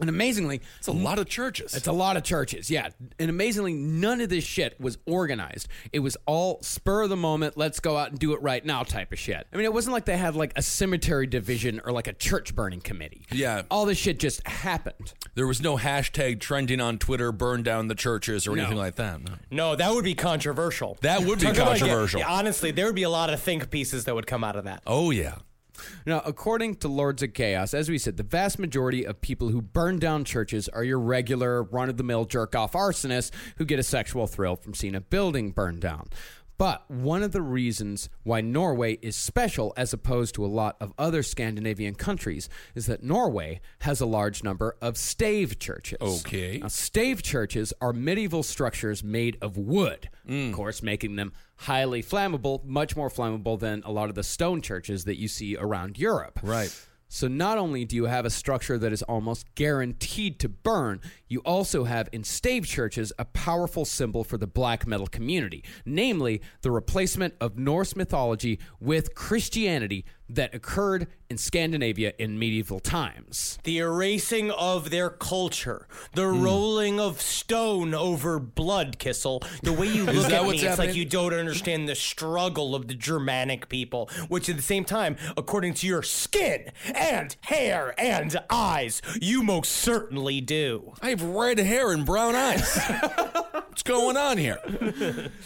And amazingly, it's a lot of churches it's a lot of churches, yeah. And amazingly, none of this shit was organized. It was all spur of the moment, let's go out and do it right now type of shit. I mean, it wasn't like they had like a cemetery division or like a church burning committee. Yeah. All this shit just happened. there was no hashtag trending on twitter burn down the churches or anything like that no. No, that would be controversial. That would be [laughs] Talk about- controversial. yeah, honestly, there would be a lot of think pieces that would come out of that. oh yeah Now, according to Lords of Chaos, as we said, the vast majority of people who burn down churches are your regular run of the mill jerk off arsonists who get a sexual thrill from seeing a building burned down. But one of the reasons why Norway is special as opposed to a lot of other Scandinavian countries is that Norway has a large number of stave churches. Okay. Now, stave churches are medieval structures made of wood, of mm. course, making them highly flammable, much more flammable than a lot of the stone churches that you see around Europe. Right. So not only do you have a structure that is almost guaranteed to burn, you also have in stave churches a powerful symbol for the black metal community, namely the replacement of Norse mythology with Christianity that occurred in Scandinavia in medieval times. The erasing of their culture, the hmm. rolling of stone over blood, Kissel. The way you [laughs] look at me, it's like you don't understand the struggle of the Germanic people, which at the same time, according to your skin and hair and eyes, you most certainly do. I have red hair and brown eyes. [laughs] What's going on here?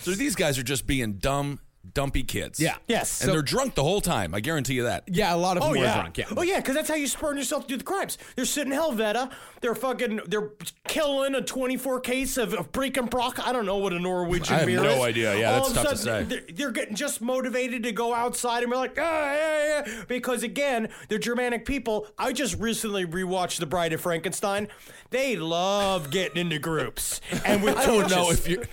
So these guys are just being dumb, dumpy kids. Yeah. Yes. And they're drunk the whole time. I guarantee you that. Yeah, a lot of them Oh were yeah. drunk. Yeah. Oh yeah, because that's how you spurn yourself to do the crimes. They're sitting in Helvete. They're fucking. They're killing a 24 case of, of Brekenbrock. I don't know what a Norwegian I have beer no is. idea. Yeah, All that's of a tough to sudden, say. They're, they're getting just motivated to go outside and be like, ah, yeah, yeah. Because again, they're Germanic people. I just recently rewatched The Bride of Frankenstein. They love getting into groups and with [laughs] I don't know torches. if you.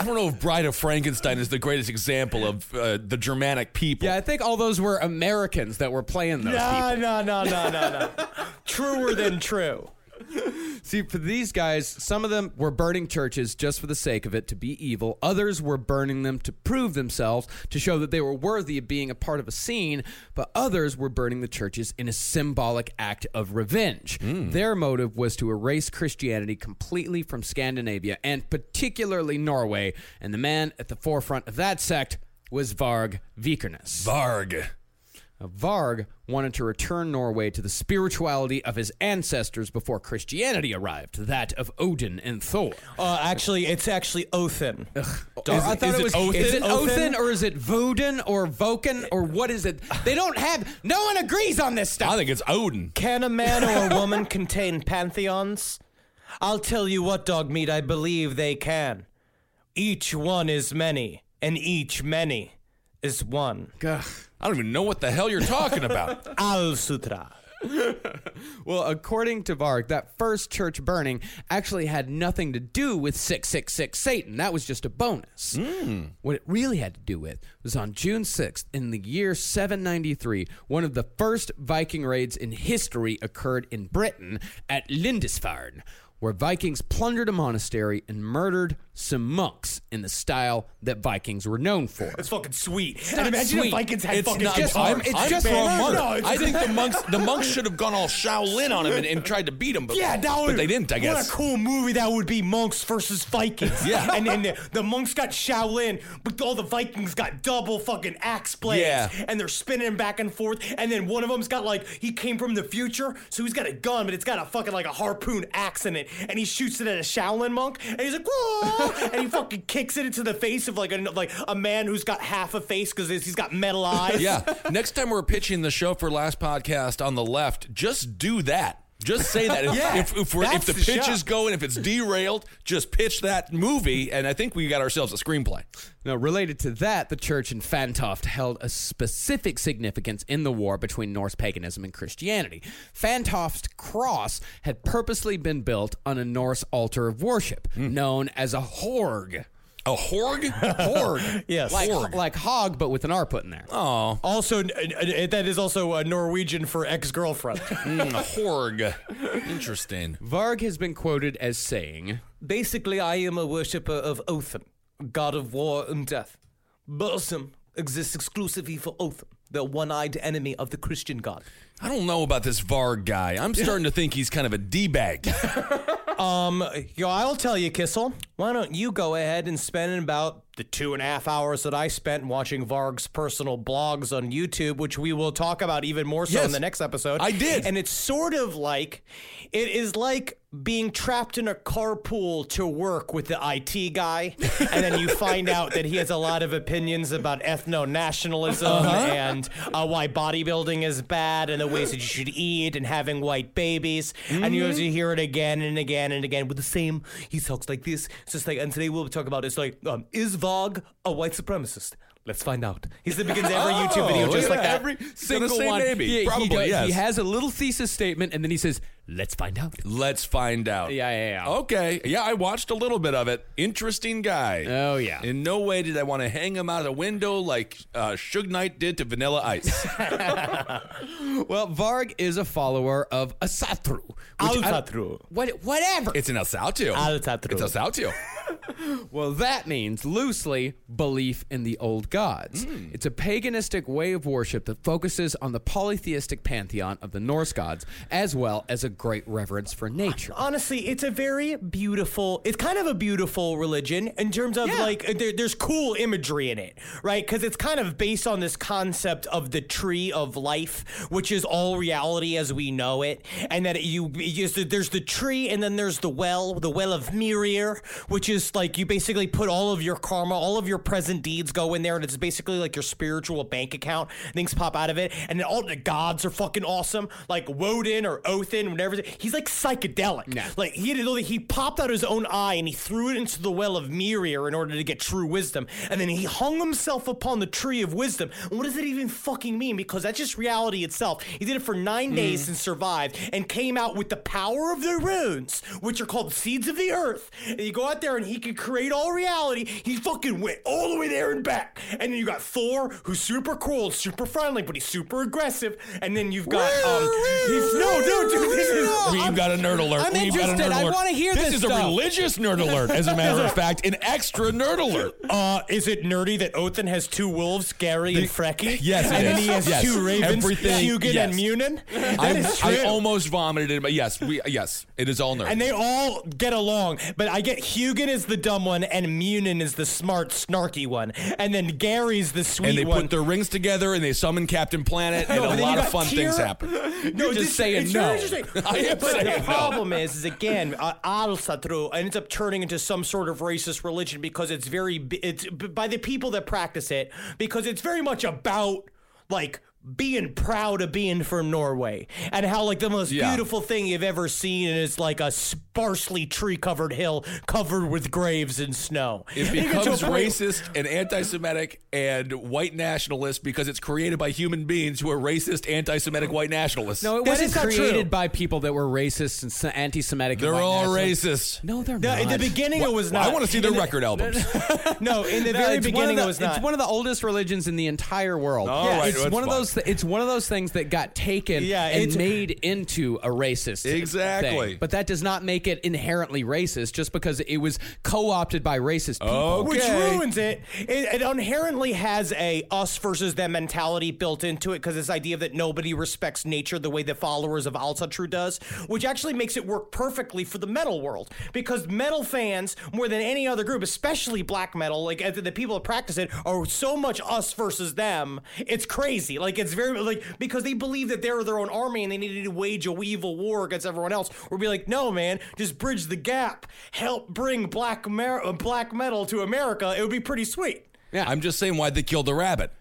I don't know if Bride of Frankenstein is the greatest example of uh, the Germanic people. Yeah, I think all those were Americans that were playing those No, people. no, no, no, no, no. Truer than true. See, for these guys, some of them were burning churches just for the sake of it to be evil. Others were burning them to prove themselves, to show that they were worthy of being a part of a scene. But others were burning the churches in a symbolic act of revenge. Their motive was to erase Christianity completely from Scandinavia and particularly Norway. And the man at the forefront of that sect was Varg Vikernes. Varg. Now, Varg wanted to return Norway to the spirituality of his ancestors before Christianity arrived, that of Odin and Thor. Uh, actually, it's actually Othin. I thought is it it was Othin? Is it Othin Othin? or is it Vodin or Voken or what is it? They don't have. No one agrees on this stuff. I think it's Odin. Can a man or a [laughs] woman contain pantheons? I'll tell you what, dog meat, I believe they can. Each one is many, and each many is one. I don't even know what the hell you're talking about. [laughs] Al Sutra. [laughs] Well, according to Varg, that first church burning actually had nothing to do with 666 Satan. That was just a bonus. Hmm. What it really had to do with was on June 6th, in the year 793, one of the first Viking raids in history occurred in Britain at Lindisfarne, where Vikings plundered a monastery and murdered some monks in the style that Vikings were known for. It's fucking sweet. and imagine sweet. if Vikings had It's fucking not. just- I'm, it's I'm just for for murder. murder. I think the [laughs] monks, the monks should have gone all Shaolin on him and, and tried to beat him. But, Yeah, that would, but they didn't. I guess What a cool movie that would be, monks versus Vikings. [laughs] Yeah. [laughs] and then the, the monks got Shaolin, but all the Vikings got double fucking axe blades. Yeah. and they're spinning back and forth. And then one of them's got like he came from the future, so he's got a gun, but it's got a fucking like a harpoon axe in it, and he shoots it at a Shaolin monk, and he's like, whoa, and he fucking kicks it into the face of like a like a man who's got half a face because he's got metal eyes. [laughs] Yeah. Next time we're pitching the show for last podcast on the left, just do that. Just say that. If- [laughs] Yeah, if, if, we're, if the the pitch is going, if it's derailed, just pitch that movie, and I think we got ourselves a screenplay. Now, related to that, the church in Fantoft held a specific significance in the war between Norse paganism and Christianity. Fantoft's cross had purposely been built on a Norse altar of worship, hmm. known as a horg. A horg? Horg. [laughs] Yes. Like, Horg. like hog, but with an R put in there. Oh, Also, n- n- that is also a Norwegian for ex-girlfriend. [laughs] mm, horg. Interesting. Varg has been quoted as saying, Basically, I am a worshipper of Othin, god of war and death. Burzum exists exclusively for Othin, the one-eyed enemy of the Christian god. I don't know about this Varg guy. I'm starting to think he's kind of a D-bag. [laughs] Um, yo, I'll tell you, Kissel. Why don't you go ahead and spend about the two and a half hours that I spent watching Varg's personal blogs on YouTube, which we will talk about even more so in the next episode. I did. And it's sort of like, it is like being trapped in a carpool to work with the IT guy, and then you find out that he has a lot of opinions about ethno nationalism and uh, why bodybuilding is bad and the ways that you should eat and having white babies. And you, you hear it again and again and again with the same. He talks like this. It's just like, and today we'll talk about it's like, um, is Vogue a white supremacist? Let's find out. He said begins every YouTube video Oh, just like that. every single one. maybe. He, he Probably, does- yes. he has a little thesis statement, and then he says, "Let's find out." Let's find out. Yeah, yeah, yeah. Okay. Yeah, I watched a little bit of it. Interesting guy. Oh, yeah. In no way did I want to hang him out a window like uh, Suge Knight did to Vanilla Ice. [laughs] [laughs] Well, Varg is a follower of Asatru. which I- What, whatever. it's an Asatru. Saltio. Altatru. It's El Saltio. Well, that means loosely belief in the old gods. Hmm. It's a paganistic way of worship that focuses on the polytheistic pantheon of the Norse gods, as well as a great reverence for nature. honestly, it's a very beautiful. It's kind of a beautiful religion in terms of like there, there's cool imagery in it, right? Because it's kind of based on this concept of the tree of life, which is all reality as we know it, and that you, you there's the tree, and then there's the well, the well of Mimir, which is like you basically put all of your karma, all of your present deeds go in there, and it's basically like your spiritual bank account. Things pop out of it, and then all the gods are fucking awesome, like Woden or Othin, whatever. He's like psychedelic. Like he he popped out his own eye and he threw it into the well of Mimir in order to get true wisdom, and then he hung himself upon the tree of wisdom. And what does it even fucking mean? Because that's just reality itself. He did it for nine hmm. days and survived, and came out with the power of the runes, which are called seeds of the earth. And you go out there and he can create all reality. He fucking went all the way there and back. And then you got Thor, who's super cool, super friendly, but he's super aggressive. And then you've got um, he's no, no, dude, this is We've got a nerd alert. I'm We've got a nerd I alert. wanna hear this this is a religious nerd [laughs] alert, as a matter of fact, an extra nerd alert. [laughs] Uh, is it nerdy that Othin has two wolves, Geri and Freki? Yes, it and then is. he has Yes. two ravens, Everything- Hugin yes. and Munin. That I, true. I almost vomited but yes, we yes, it is all nerd. and they all get along, but I get Hugin is the dumb one and Munin is the smart, snarky one, and then Gary's the sweet one. and they one. put their rings together and they summon Captain Planet, and [laughs] a lot of fun things happen. [laughs] No, just this- saying no. [laughs] I am but saying the no. problem is, is again, uh, Al Satru ends up turning into some sort of racist religion because it's very, it's by the people that practice it because it's very much about like being proud of being from Norway and how like the most Yeah. beautiful thing you've ever seen is like a sparsely tree covered hill covered with graves and snow. It [laughs] You get to a becomes racist and anti-Semitic and white nationalist because it's created by human beings who are racist, anti-Semitic white nationalists. No, it That wasn't is created true. by people that were racist and anti-Semitic. they're white all racist. No, they're No, not. in the beginning it was not. I want to see their the- record albums. [laughs] No, in the No, very beginning the, it was not. It's one of the oldest religions in the entire world. All right, it's that's one of fine. Those. Th- it's one of those things that got taken Yeah, and it's- made into a racist. Exactly. thing. But that does not make it inherently racist just because it was co-opted by racist people. Oh. Which Okay. ruins it. it. It inherently has a us versus them mentality built into it because this idea that nobody respects nature the way the followers of Altatru does, which actually makes it work perfectly for the metal world because metal fans more than any other group, especially black metal, like uh, the people that practice it, are so much us versus them. It's crazy. Like it's very like because they believe that they're their own army and they need to wage a evil war against everyone else. Or be like, no, man, just bridge the gap, help bring black Mer- uh, black metal to America. It would be pretty sweet. Yeah. I'm just saying why they killed the rabbit.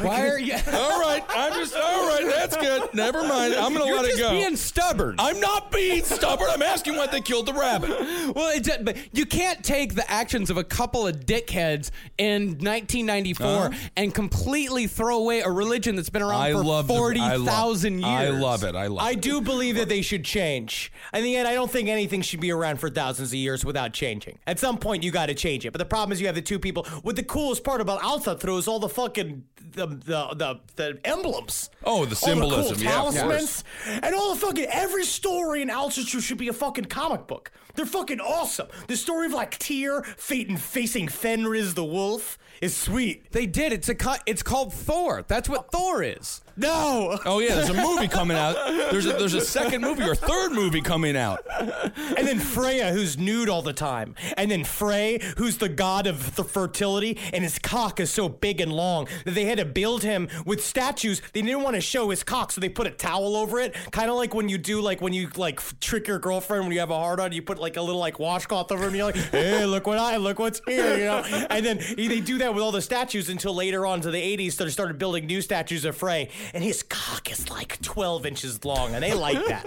Why are you? [laughs] All right, I'm just all right. That's good. Never mind. I'm gonna You're let it just go. being stubborn. I'm not being stubborn. I'm asking why they killed the rabbit. Well, it, but you can't take the actions of a couple of dickheads in 1994 Uh-huh. and completely throw away a religion that's been around I for love the- I love- 40,000 years. I love it. I love it. I it. do believe that they should change. In the end, I don't think anything should be around for thousands of years without changing. At some point, you got to change it. But the problem is, you have the two people. What the coolest part about Alta throws all the fucking the the the, the emblems. Oh, the symbolism, All the symbolism, cool yeah, of course. talismans, and all the fucking every story in Altitude should be a fucking comic book. They're fucking awesome. The story of like Tyr fate- facing Fenris the wolf is sweet. They did. It's a. co- It's called Thor. That's what Thor is. No. Oh yeah, there's a movie coming out. There's a, there's a second movie or third movie coming out. And then Freya, who's nude all the time. And then Frey, who's the god of the fertility, and his cock is so big and long that they had to build him with statues. They didn't want to show his cock, so they put a towel over it. Kind of like when you do, like when you like trick your girlfriend when you have a hard on, you put like a little like washcloth over him. And you're like, hey, look what I look what's here, you know. And then they do that with all the statues until later on to the 80s, they started building new statues of Frey, and his cock is like 12 inches long, and they like that.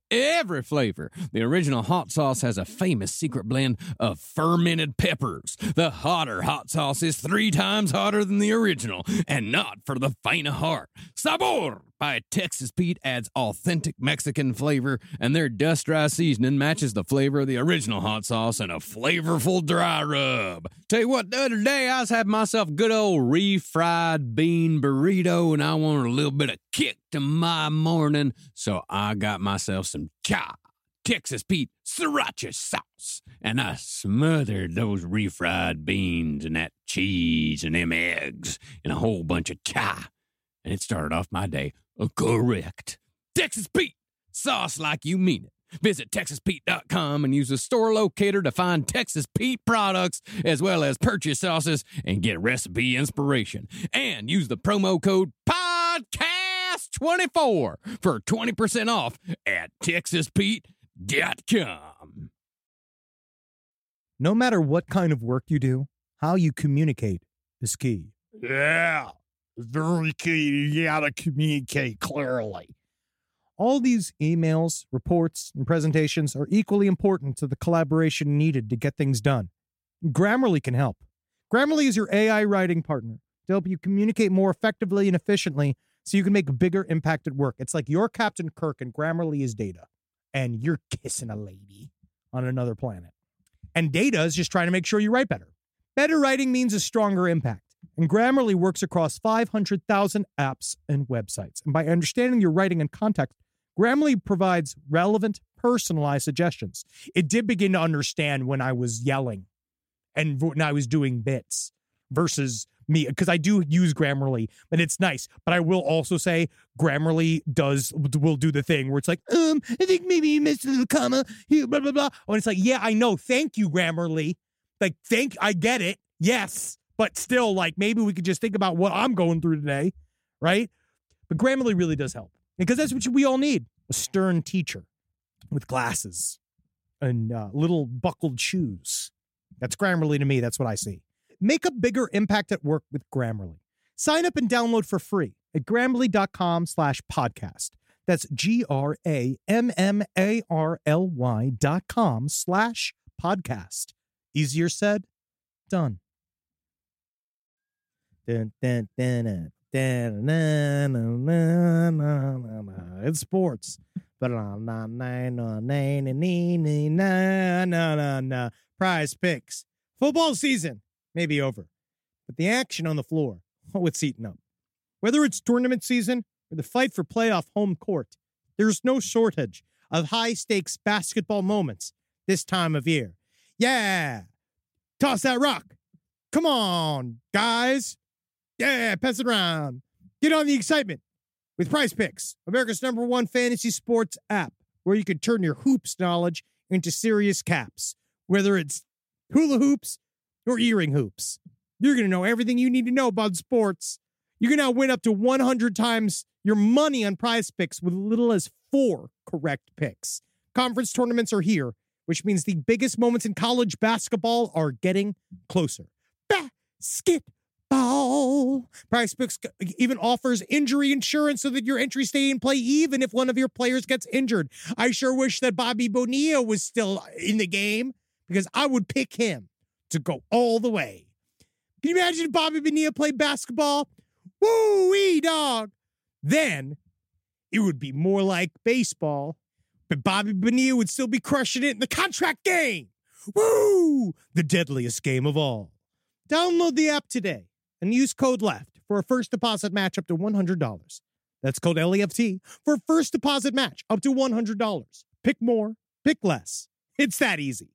every flavor. The original hot sauce has a famous secret blend of fermented peppers. The hotter hot sauce is three times hotter than the original, and not for the faint of heart. Sabor by Texas Pete adds authentic Mexican flavor, and their dust dry seasoning matches the flavor of the original hot sauce in a flavorful dry rub. Tell you what, the other day I was having myself good old refried bean burrito, and I wanted a little bit of kick to my morning, so I got myself some cha. Texas Pete sriracha sauce, and I smothered those refried beans and that cheese and them eggs in a whole bunch of cha, and it started off my day correct. Texas Pete, sauce like you mean it. Visit TexasPete.com and use the store locator to find Texas Pete products as well as purchase sauces and get recipe inspiration. And use the promo code PODCAST24 for 20% off at TexasPete.com. No matter what kind of work you do, how you communicate is key. Yeah, very key. You gotta communicate clearly. All these emails, reports, and presentations are equally important to the collaboration needed to get things done. Grammarly can help. Grammarly is your AI writing partner to help you communicate more effectively and efficiently so you can make a bigger impact at work. It's like you're Captain Kirk and Grammarly is Data, and you're kissing a lady on another planet. And Data is just trying to make sure you write better. Better writing means a stronger impact. And Grammarly works across 500,000 apps and websites. And by understanding your writing and context, Grammarly provides relevant, personalized suggestions. It did begin to understand when I was yelling and when I was doing bits versus me, because I do use Grammarly, and it's nice. But I will also say Grammarly does will do the thing where it's like, um, I think maybe you missed a little comma here, blah blah blah. And it's like, yeah, I know. Thank you, Grammarly. Like, thank, I get it. Yes, but still, like, maybe we could just think about what I'm going through today, right? But Grammarly really does help because that's what we all need a stern teacher with glasses and uh, little buckled shoes. That's Grammarly to me. That's what I see. Make a bigger impact at work with Grammarly. Sign up and download for free at grammarly.com slash podcast. That's G R A M M A R L Y dot com slash podcast. Easier said, done. Dun, dun, dun, it's sports. Prize picks. Football season may be over, but the action on the floor, [laughs] oh, it's eating up. Whether it's tournament season or the fight for playoff home court, there's no shortage of high stakes basketball moments this time of year. Yeah. Toss that rock. Come on, guys. Yeah, pass it around. Get on the excitement with Prize Picks, America's number one fantasy sports app, where you can turn your hoops knowledge into serious caps, whether it's hula hoops or earring hoops. You're going to know everything you need to know about sports. You can now win up to 100 times your money on prize picks with little as four correct picks. Conference tournaments are here, which means the biggest moments in college basketball are getting closer. Basketball. Prize Picks even offers injury insurance so that your entries stay in play even if one of your players gets injured. I sure wish that Bobby Bonilla was still in the game because I would pick him to go all the way. Can you imagine if Bobby Bonilla played basketball? Woo wee dog. Then it would be more like baseball, but Bobby Bonilla would still be crushing it in the contract game. Woo! The deadliest game of all. Download the app today and use code LEFT for a first deposit match up to $100. That's code LEFT for a first deposit match up to $100. Pick more, pick less. It's that easy.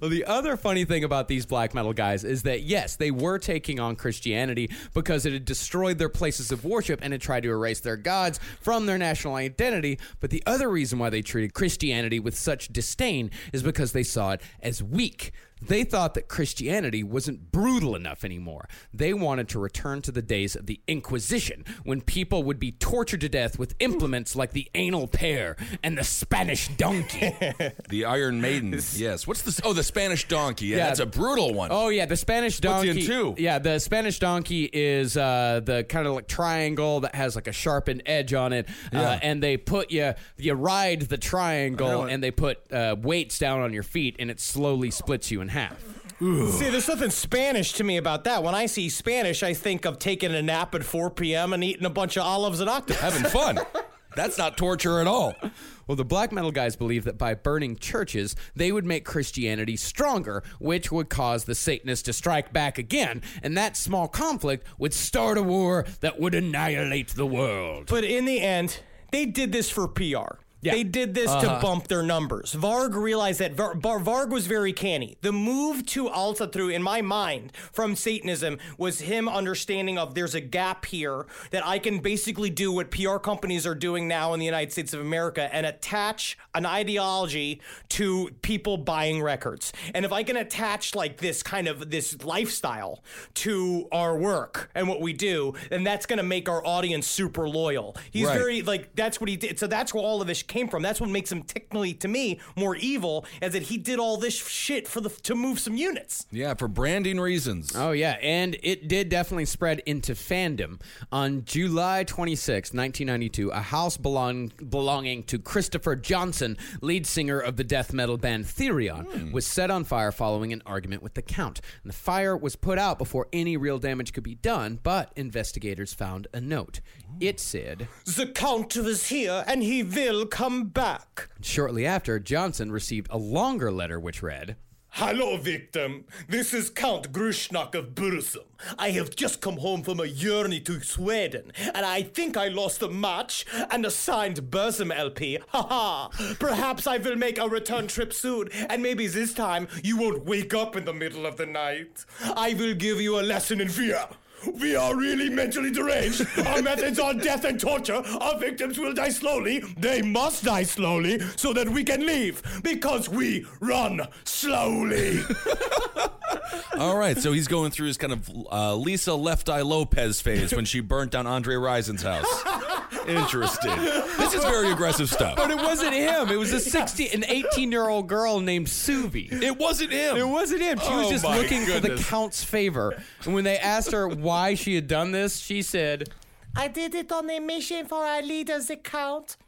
Well, the other funny thing about these black metal guys is that, yes, they were taking on Christianity because it had destroyed their places of worship and had tried to erase their gods from their national identity. But the other reason why they treated Christianity with such disdain is because they saw it as weak. They thought that Christianity wasn't brutal enough anymore. They wanted to return to the days of the Inquisition, when people would be tortured to death with implements like the anal pear and the Spanish donkey. [laughs] The Iron Maiden. [laughs] yes. What's this? Oh, the Spanish donkey. Yeah, Yeah. that's a brutal one. Oh yeah, the Spanish What's donkey. in two? Yeah, the Spanish donkey is uh, the kind of like triangle that has like a sharpened edge on it, uh, and they put you you ride the triangle, and they put uh, weights down on your feet, and it slowly splits you in half. See, there's nothing Spanish to me about that. When I see Spanish, I think of taking a nap at 4 p.m. and eating a bunch of olives and octopus. Having fun. [laughs] That's not torture at all. Well, the black metal guys believe that by burning churches, they would make Christianity stronger, which would cause the Satanists to strike back again, and that small conflict would start a war that would annihilate the world. But in the end, they did this for PR. Yeah. They did this to uh-huh. bump their numbers. Varg realized that Var- Var- Varg was very canny. The move to Alta through, in my mind, from Satanism was him understanding of there's a gap here that I can basically do what PR companies are doing now in the United States of America and attach an ideology to people buying records. And if I can attach like this kind of this lifestyle to our work and what we do, then that's going to make our audience super loyal. He's Right. very like that's what he did. So that's where all of this came from. That's what makes him technically to me more evil, as that he did all this shit for the to move some units. Yeah, for branding reasons. Oh, yeah. And it did definitely spread into fandom. On July 26, 1992, a house belong, belonging to Christopher Johnson, lead singer of the death metal band Therion, hmm. was set on fire following an argument with the Count. And the fire was put out before any real damage could be done, but investigators found a note. It said, The count was here, and he will come back. shortly after, Johnson received a longer letter which read, Hello, victim. This is Count Grishnak of Burzum. I have just come home from a journey to Sweden, and I think I lost a match and a signed Burzum LP. Ha ha! Perhaps I will make a return trip soon, and maybe this time you won't wake up in the middle of the night. I will give you a lesson in fear. We are really mentally deranged. Our methods are death and torture. Our victims will die slowly. They must die slowly so that we can leave because we run slowly. [laughs] All right, so he's going through his kind of uh, Lisa Left Eye Lopez phase when she burnt down Andre Rison's house. [laughs] Interesting. This is very aggressive stuff. But it wasn't him. It was a 60, an 18 year old girl named Suvi. It wasn't him. It wasn't him. She was Oh just my looking for the goodness. count's favor. And when they asked her [laughs] why she had done this, she said, I did it on a mission for our leader, the Count.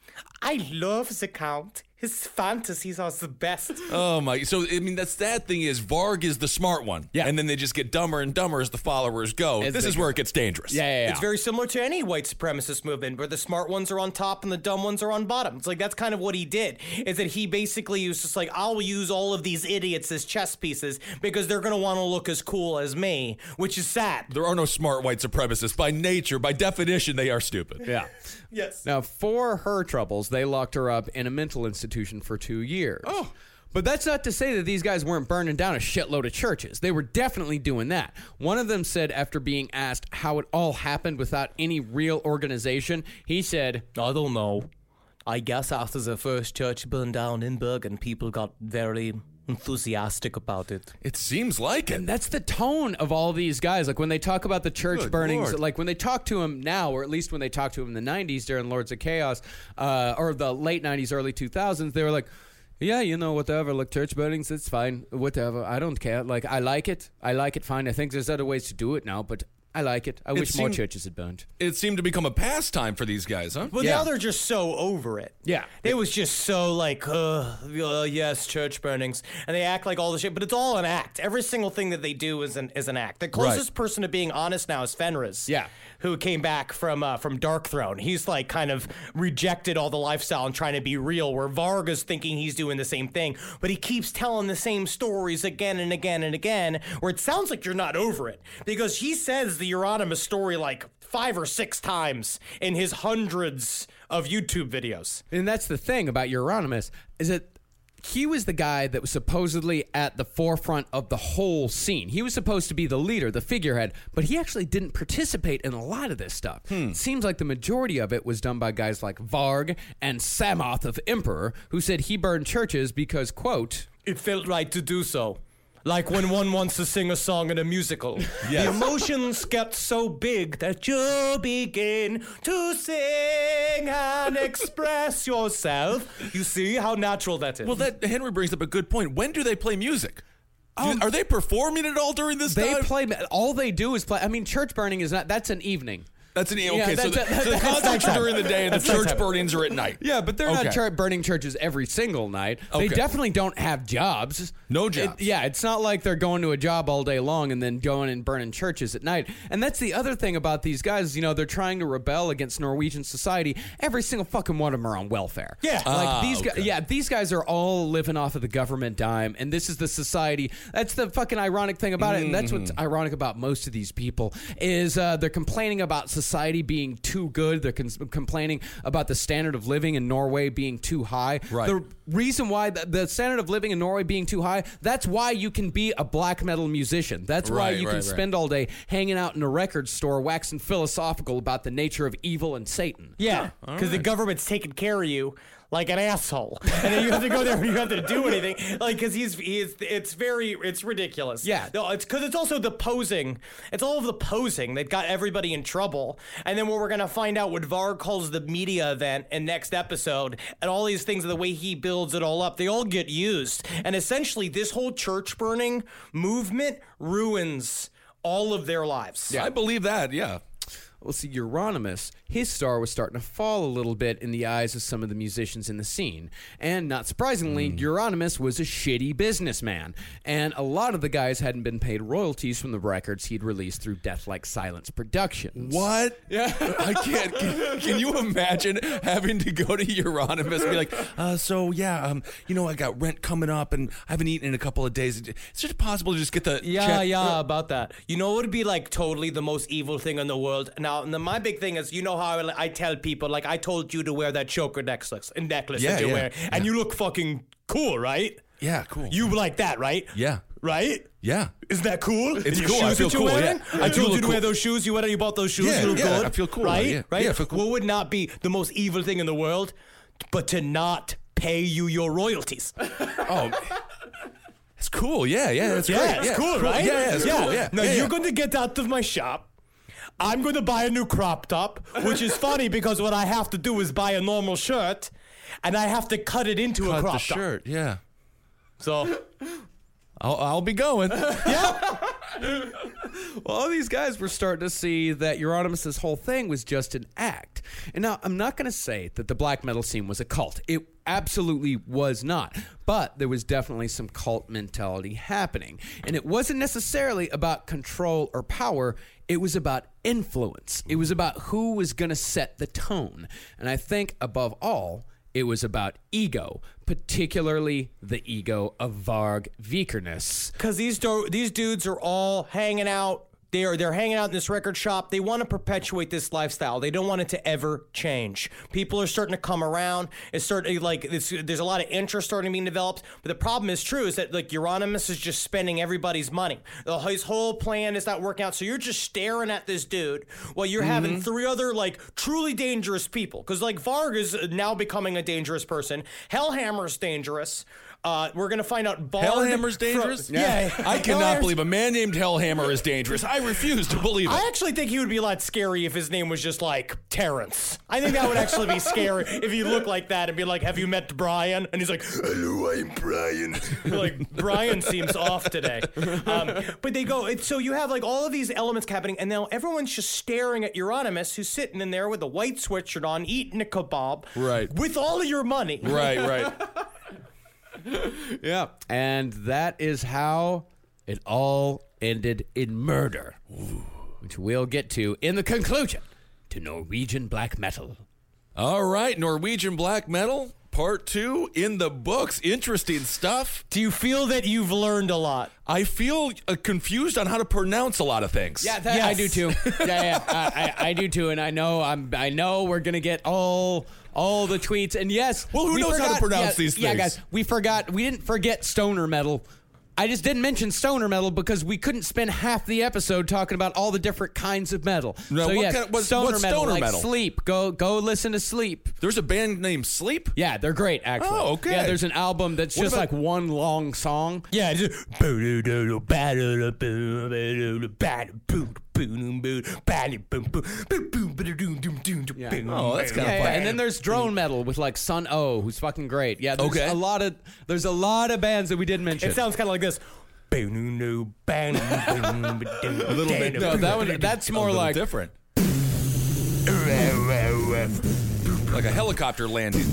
I love the Count. His fantasies are the best. Oh my! So I mean, that's that thing is Varg is the smart one, Yeah. and then they just get dumber and dumber as the followers go. As this is go. where it gets dangerous. Yeah, yeah, yeah. It's very similar to any white supremacist movement where the smart ones are on top and the dumb ones are on bottom. It's like that's kind of what he did. Is that he basically was just like, I'll use all of these idiots as chess pieces because they're gonna want to look as cool as me, which is sad. There are no smart white supremacists. By nature, by definition, they are stupid. Yeah. Yes. Now, for her troubles, they locked her up in a mental institution for two years. Oh. But that's not to say that these guys weren't burning down a shitload of churches. They were definitely doing that. One of them said, after being asked how it all happened without any real organization, he said, I don't know. I guess after the first church burned down in Bergen, people got very enthusiastic about it. It seems like it. And that's the tone of all these guys. Like when they talk about the church Good burnings, Lord. like when they talk to him now, or at least when they talk to him in the 90s during Lords of Chaos, uh, or the late 90s, early 2000s, they were like, yeah, you know, whatever. Like church burnings, it's fine. Whatever. I don't care. Like I like it. I like it fine. I think there's other ways to do it now, but I like it. I wish more churches had burned. It seemed to become a pastime for these guys, huh? Well, now they're just so over it. Yeah. It was just so like, uh, uh, yes, church burnings, and they act like all the shit, but it's all an act. Every single thing that they do is an is an act. The closest person to being honest now is Fenriz. Yeah. Who came back from uh, from Darkthrone? He's like kind of rejected all the lifestyle and trying to be real. Where Varga's thinking he's doing the same thing, but he keeps telling the same stories again and again and again. Where it sounds like you're not over it because he says the Euronymous story like five or six times in his hundreds of YouTube videos. And that's the thing about Euronymous is that he was the guy that was supposedly at the forefront of the whole scene. He was supposed to be the leader, the figurehead, but he actually didn't participate in a lot of this stuff. Hmm. It seems like the majority of it was done by guys like Varg and Samoth of Emperor, who said he burned churches because, quote, It felt right to do so. Like when one wants to sing a song in a musical. The emotions get so big that you begin to sing and express yourself. You see how natural that is. Well, that Henry brings up a good point. When do they play music? Do- um, are they performing it all during this they time? play, all they do is play. I mean, church burning is not, that's an evening. That's an okay. Yeah, so, that's- the, that- [laughs] so the concerts are during the day, and the church burnings are at night. Yeah, but they're Okay. not chur- burning churches every single night. They definitely don't have jobs. No It- jobs. yeah, it's not like they're going to a job all day long and then going and burning churches at night. And that's the other thing about these guys. You know, they're trying to rebel against Norwegian society. Every single fucking one of them are on welfare. Yeah. like Ah, these guys. Yeah, these guys are all living off of the government dime, and this is the society. That's the fucking ironic thing about it, and that's what's Mm-hmm. ironic about most of these people is uh, they're complaining about society being too good. They're con- complaining about the standard of living in Norway being too high. Right. The reason why the, the standard of living in Norway being too high, that's why you can be a black metal musician. That's why you right, can right. spend all day hanging out in a record store waxing philosophical about the nature of evil and Satan. yeah, because the government's taking care of you like an asshole, and then you have to go there and you have to do [laughs] anything. Like, because he's he's it's very it's ridiculous. Yeah. no, it's because it's also the posing. It's all of the posing that got everybody in trouble. And then what we're gonna find out what Varg calls the media event in next episode, and all these things, the way he builds it all up, they all get used. And essentially, this whole church burning movement ruins all of their lives. Yeah, I believe that. Yeah. Well, see, Euronymous, his star was starting to fall a little bit in the eyes of some of the musicians in the scene. And not surprisingly, Euronymous was a shitty businessman. And a lot of the guys hadn't been paid royalties from the records he'd released through Death Like Silence Productions. What? [laughs] Yeah. I can't. Can, can you imagine having to go to Euronymous and be like, uh, so yeah, um, you know, I got rent coming up and I haven't eaten in a couple of days. Is it possible to just get the Yeah, check? yeah, about that. You know what would be like totally the most evil thing in the world? Now, my big thing is, you know how I, I tell people, like, I told you to wear that choker necklace, necklace Yeah, that you yeah, wear, and you look fucking cool, right? Yeah, cool. You like that, right? Yeah. Right? Yeah. Isn't that cool? It's cool. I feel cool, wearing? yeah. I I told you to wear those shoes. You went and you bought those shoes. Yeah, you look yeah, good. I feel cool, Right? yeah. Right? Yeah, I feel cool. What would not be the most evil thing in the world, but to not pay you your royalties? [laughs] Oh, it's cool. Yeah, yeah, that's Yeah, great. it's yeah, cool, right? Yeah, yeah, it's cool. Yeah. Now yeah, you're yeah. going to get out of my shop. I'm going to buy a new crop top, which is funny [laughs] because what I have to do is buy a normal shirt, and I have to cut it into a cut crop the top. shirt. Yeah. So [laughs] I'll, I'll be going. [laughs] Yeah. well, all these guys were starting to see that Euronymous' whole thing was just an act. And now, I'm not going to say that the black metal scene was a cult. It absolutely was not. But there was definitely some cult mentality happening. And it wasn't necessarily about control or power, it was about influence. It was about who was going to set the tone. And I think, above all, it was about ego, particularly the ego of Varg Vikernes. Because these do- these dudes are all hanging out They are they're hanging out in this record shop. They want to perpetuate this lifestyle. They don't want it to ever change. People are starting to come around. It's starting like it's, there's a lot of interest starting to be developed. But the problem is true is that like Euronymous is just spending everybody's money. The, his whole plan is not working out. So you're just staring at this dude while you're mm-hmm. having three other like truly dangerous people. Because like Varg is now becoming a dangerous person. Hellhammer's dangerous. Uh, we're gonna find out. Bard Hellhammer's from- dangerous? yeah, I cannot Hellhammer's- believe a man named Hellhammer is dangerous. I refuse to believe it. I actually think he would be a lot scary if his name was just like Terrence. I think that would actually be scary [laughs] if he looked like that and be like, "Have you met Brian?" And he's like, Hello, I'm Brian. [laughs] like Brian seems off today. Um, but they go. It's, so you have like all of these elements happening, and now everyone's just staring at Euronymous, who's sitting in there with a white sweatshirt on, eating a kebab, Right. with all of your money. right, right. [laughs] [laughs] Yeah. And that is how it all ended in murder, which we'll get to in the conclusion to Norwegian black metal. All right, Norwegian black metal part two in the books. Interesting stuff. Do you feel that you've learned a lot? I feel uh, confused on how to pronounce a lot of things. Yeah, that, I do too. [laughs] Yeah, yeah, I, I, I do too. And I know I'm. I know we're gonna get all all the tweets. And yes, Well, who we knows how to pronounce yeah, these Yeah, guys, we forgot. We didn't forget stoner metal. I just didn't mention stoner metal because we couldn't spend half the episode talking about all the different kinds of metal. No, so what yeah, kind of- what- stoner what's metal, stoner like metal? Sleep. Go go listen to Sleep. There's a band named Sleep. Yeah, they're great actually. Oh, okay. Yeah, there's an album that's What just about- like one long song. Yeah. It's just- Oh, that's kind of yeah, fun. and then there's drone metal with like Sunn O))), who's fucking great. Yeah, there's Okay. a lot of there's a lot of bands that we didn't mention. It sounds kind of like this. A little bit. no, that one that's more a like different. like a helicopter landing.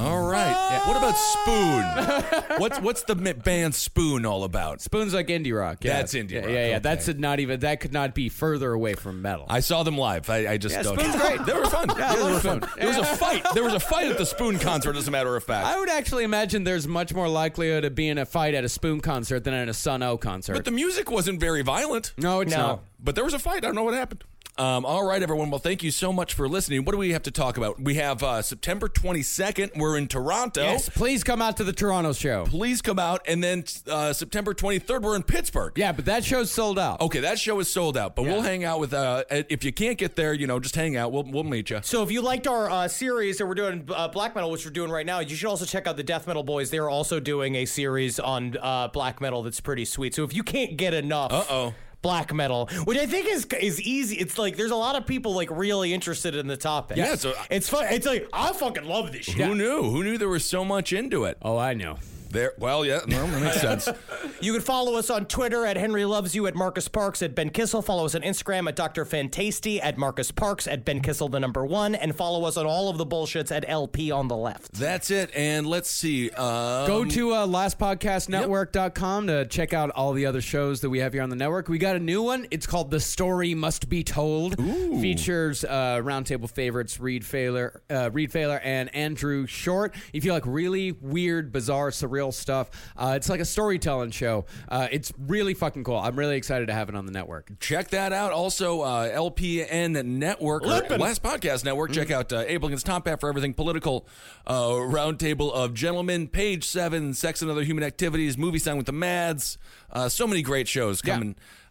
All right. What about Spoon? [laughs] what's what's the band Spoon all about? Spoons like indie rock. Yeah. That's indie yeah, rock, Yeah, yeah. okay. That's not even that could not be further away from metal. I saw them live. I, I just Yeah, don't. Spoon's great. [laughs] They were fun. Yeah, I they were fun. Spoon. There was a fight. There was a fight at the [laughs] Spoon concert. As a matter of fact. I would actually imagine there's much more likelihood of being a fight at a Spoon concert than at a Sunn O))) concert. but the music wasn't very violent. no, it's No. not. But there was a fight. I don't know what happened. Um, all right, everyone. Well, thank you so much for listening. What do we have to talk about? We have uh, September 22nd. We're in Toronto. Yes, please come out to the Toronto show. Please come out. And then uh, September 23rd, we're in Pittsburgh. Yeah, but that show's sold out. Okay, that show is sold out, but we'll hang out with. Uh, if you can't get there, you know, just hang out. We'll we'll meet you. So if you liked our uh, series that we're doing uh, black metal, which we're doing right now, you should also check out the Death Metal Boys. They're also doing a series on uh, black metal that's pretty sweet. So if you can't get enough, Uh-oh. Black metal, which I think is is easy. It's like there's a lot of people like really interested in the topic. Yeah, so- it's fun. It's like I fucking love this shit. Who knew? Who knew there was so much into it? Oh, I know. There. Well, yeah, no, that makes sense. [laughs] You can follow us on Twitter at Henry Loves You, at Marcus Parks, at Ben Kissel. Follow us on Instagram at Dr. Fantasty, at Marcus Parks, at Ben Kissel, the number one. And follow us on all of the bullshits at LP on the left. That's it. And let's see. Um, Go to uh, lastpodcastnetwork.com to check out all the other shows that we have here on the network. We got a new one. It's called The Story Must Be Told. Features uh, roundtable favorites Reed Failer, uh, Reed Failer and Andrew Short. If you like really weird, bizarre, surreal stuff, uh, it's like a storytelling show. Uh, it's really fucking cool. I'm really excited to have it on the network. Check that out. Also, uh, LPN Network. Last Podcast Network. Check out uh, Abe Lincoln's Top Hat for everything political. Uh, Roundtable of Gentlemen, Page Seven, Sex and Other Human Activities, Movie Sign with the Mads. Uh, so many great shows Yeah.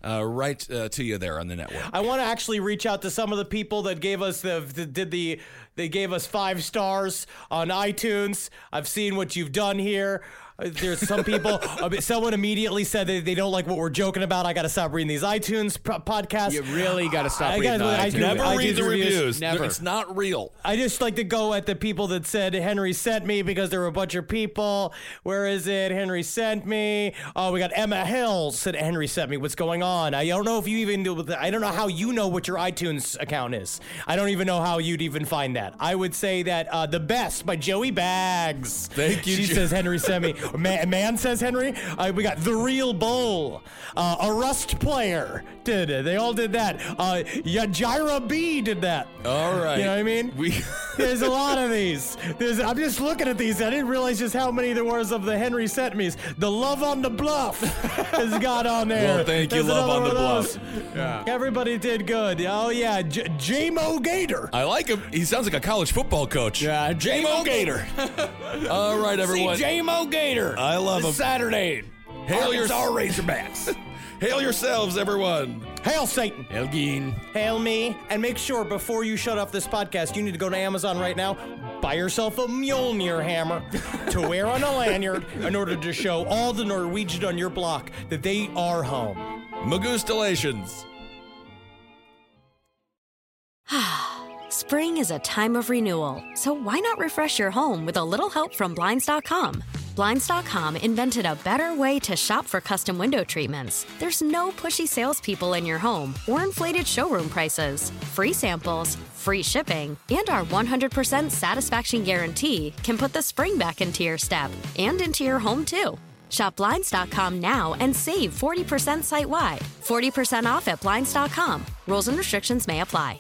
Uh, right uh, to you there on the network. I want to actually reach out to some of the people that gave us the, the did the they gave us five stars on iTunes. I've seen what you've done here. Uh, There's some people. uh, someone immediately said that they don't like what we're joking about. I got to stop reading these iTunes po- podcasts. You really got to stop I reading gotta- the iTunes. Never I read the reviews. reviews. Never. It's not real. I just like to go at the people that said Henry sent me because there were a bunch of people. Where is it? Henry sent me. Oh, we got Emma Hill said Henry sent me. What's going on? I don't know if you even do. I don't know how you know what your iTunes account is. I don't even know how you'd even find that. I would say that uh, the best by Joey Bags. Thank you, She Jo- says Henry sent me. [laughs] [laughs] Man, man says Henry. Uh, we got the real bull. Uh, a rust player did it. They all did that. Uh, Yajira B did that. All right. You know what I mean? We [laughs] There's a lot of these. There's, I'm just looking at these. I didn't realize just how many there was of the Henry sent me's. The Love on the Bluff [laughs] has got on there. Well, thank you, There's Love on the Bluff. those. Everybody did good. Oh, yeah. J- J-Mo Gator. I like him. He sounds like a college football coach. Yeah, J-Mo Gator. All right, everyone. J-Mo Gator. I love him. Saturday. Hail your Arkansas Razorbacks. [laughs] Hail yourselves, everyone. Hail Satan. Elgin. Hail me. And make sure before you shut off this podcast, you need to go to Amazon right now, buy yourself a Mjolnir hammer to wear on a lanyard in order to show all the Norwegian on your block that they are home. Magustalations. [sighs] Spring is a time of renewal, so why not refresh your home with a little help from Blinds.com? Blinds.com invented a better way to shop for custom window treatments. There's no pushy salespeople in your home or inflated showroom prices. Free samples, free shipping, and our 100% satisfaction guarantee can put the spring back into your step and into your home too. Shop Blinds.com now and save 40% site wide. 40% off at Blinds.com. Rules and restrictions may apply.